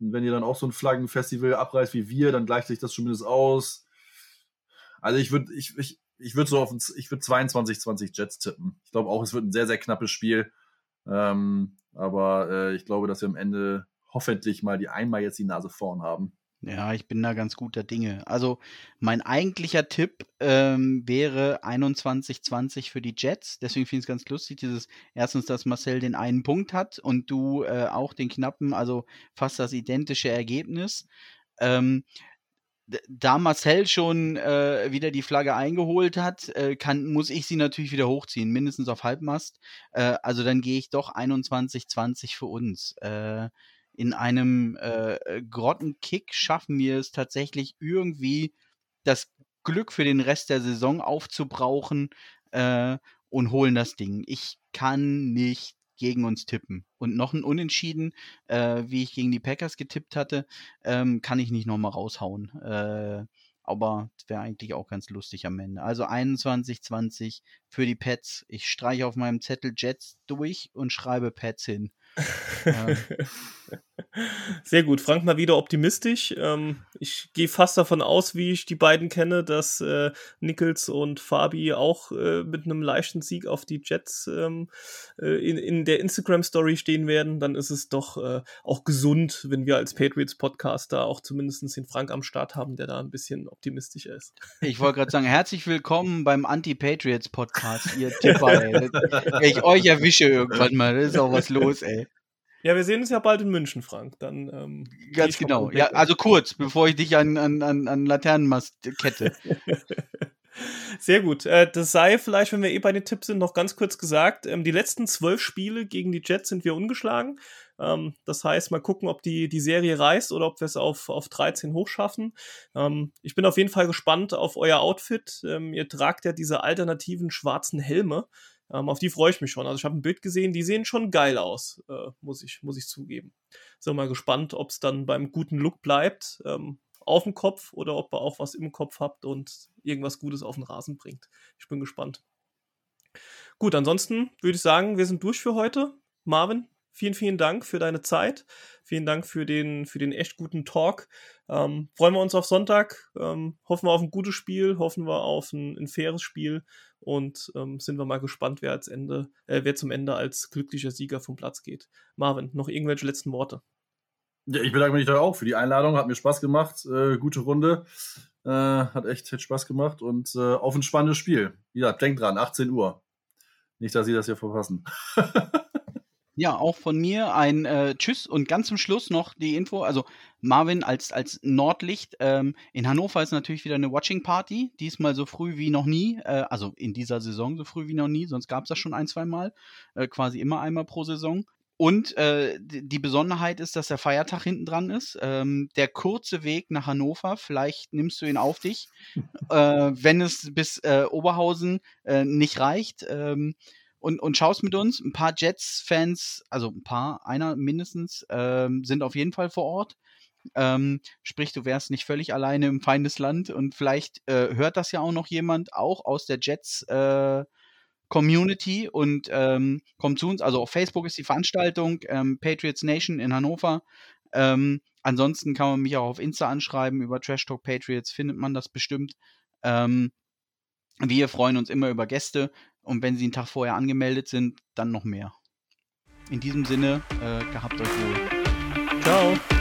und wenn ihr dann auch so ein Flaggenfestival abreißt wie wir, dann gleicht sich das zumindest aus. Also ich würde ich, ich, ich würd so auf ich würde 22, 20 Jets tippen. Ich glaube auch, es wird ein sehr, sehr knappes Spiel. Ähm, aber äh, ich glaube, dass wir am Ende hoffentlich mal die einmal jetzt die Nase vorn haben.
Ja, ich bin da ganz guter Dinge. Also mein eigentlicher Tipp ähm, wäre 21-20 für die Jets. Deswegen finde ich es ganz lustig, dieses erstens, dass Marcel den einen Punkt hat und du äh, auch den knappen, also fast das identische Ergebnis. Ähm, da Marcel schon äh, wieder die Flagge eingeholt hat, äh, kann, muss ich sie natürlich wieder hochziehen, mindestens auf Halbmast. Äh, also dann gehe ich doch 21-20 für uns. In einem äh, äh, Grottenkick schaffen wir es tatsächlich irgendwie das Glück für den Rest der Saison aufzubrauchen äh, und holen das Ding. Ich kann nicht gegen uns tippen. Und noch ein Unentschieden, äh, wie ich gegen die Packers getippt hatte, ähm, kann ich nicht nochmal raushauen. Äh, aber wäre eigentlich auch ganz lustig am Ende. Also 21-20 für die Pets. Ich streiche auf meinem Zettel Jets durch und schreibe Pets hin.
Um, Sehr gut. Frank mal wieder optimistisch. Ähm, ich gehe fast davon aus, wie ich die beiden kenne, dass äh, Nichols und Fabi auch äh, mit einem leichten Sieg auf die Jets ähm, äh, in, in der Instagram-Story stehen werden. Dann ist es doch äh, auch gesund, wenn wir als Patriots-Podcaster auch zumindest den Frank am Start haben, der da ein bisschen optimistischer ist.
Ich wollte gerade sagen, herzlich willkommen beim Anti-Patriots-Podcast, ihr Tipper, ey. Ich euch erwische irgendwann mal, da ist auch was los, ey.
Ja, wir sehen uns ja bald in München, Frank. Dann, ähm,
Ganz genau. Ja, also kurz, bevor ich dich an, an, an, an Laternenmast kette.
Sehr gut. Äh, das sei vielleicht, wenn wir eh bei den Tipps sind, noch ganz kurz gesagt. Ähm, die letzten zwölf Spiele gegen die Jets sind wir ungeschlagen. Ähm, das heißt, mal gucken, ob die, die Serie reißt oder ob wir es auf, auf 13 hochschaffen. Ähm, ich bin auf jeden Fall gespannt auf euer Outfit. Ihr tragt ja diese alternativen schwarzen Helme. Ähm, auf die freue ich mich schon. Also ich habe ein Bild gesehen, die sehen schon geil aus, äh, muss, ich, muss ich zugeben. Sind mal gespannt, ob es dann beim guten Look bleibt, ähm, auf dem Kopf oder ob ihr auch was im Kopf habt und irgendwas Gutes auf den Rasen bringt. Ich bin gespannt. Gut, ansonsten würde ich sagen, wir sind durch für heute. Marvin, vielen, vielen Dank für deine Zeit. Vielen Dank für den, für den echt guten Talk. Ähm, freuen wir uns auf Sonntag. Ähm, hoffen wir auf ein gutes Spiel, hoffen wir auf ein, ein faires Spiel und ähm, sind wir mal gespannt, wer, als Ende, äh, wer zum Ende als glücklicher Sieger vom Platz geht. Marvin, noch irgendwelche letzten Worte?
Ja, ich bedanke mich auch für die Einladung. Hat mir Spaß gemacht. Äh, gute Runde. Äh, hat echt hat Spaß gemacht und äh, auf ein spannendes Spiel. Ja, denkt dran, 18 Uhr. Nicht, dass Sie das hier verpassen.
Ja, auch von mir ein äh, Tschüss und ganz zum Schluss noch die Info. Also Marvin als, als Nordlicht. Ähm, in Hannover ist natürlich wieder eine Watching Party. Diesmal so früh wie noch nie. Äh, also in dieser Saison so früh wie noch nie. Sonst gab es das schon ein, zwei Mal. Äh, quasi immer einmal pro Saison. und äh, die Besonderheit ist, dass der Feiertag hinten dran ist. Ähm, der kurze Weg nach Hannover, vielleicht nimmst du ihn auf dich, äh, wenn es bis äh, Oberhausen äh, nicht reicht. Ähm, und, und schaust mit uns. Ein paar Jets-Fans, also ein paar, einer mindestens, ähm, sind auf jeden Fall vor Ort. Ähm, sprich, du wärst nicht völlig alleine im Feindesland und vielleicht äh, hört das ja auch noch jemand, auch aus der Jets äh, Community und ähm, kommt zu uns. Also auf Facebook ist die Veranstaltung ähm, Patriots Nation in Hannover. Ähm, ansonsten kann man mich auch auf Insta anschreiben. Über Trash Talk Patriots findet man das bestimmt. Ähm, wir freuen uns immer über Gäste und wenn sie einen Tag vorher angemeldet sind, dann noch mehr. In diesem Sinne, äh, gehabt euch wohl.
Ciao.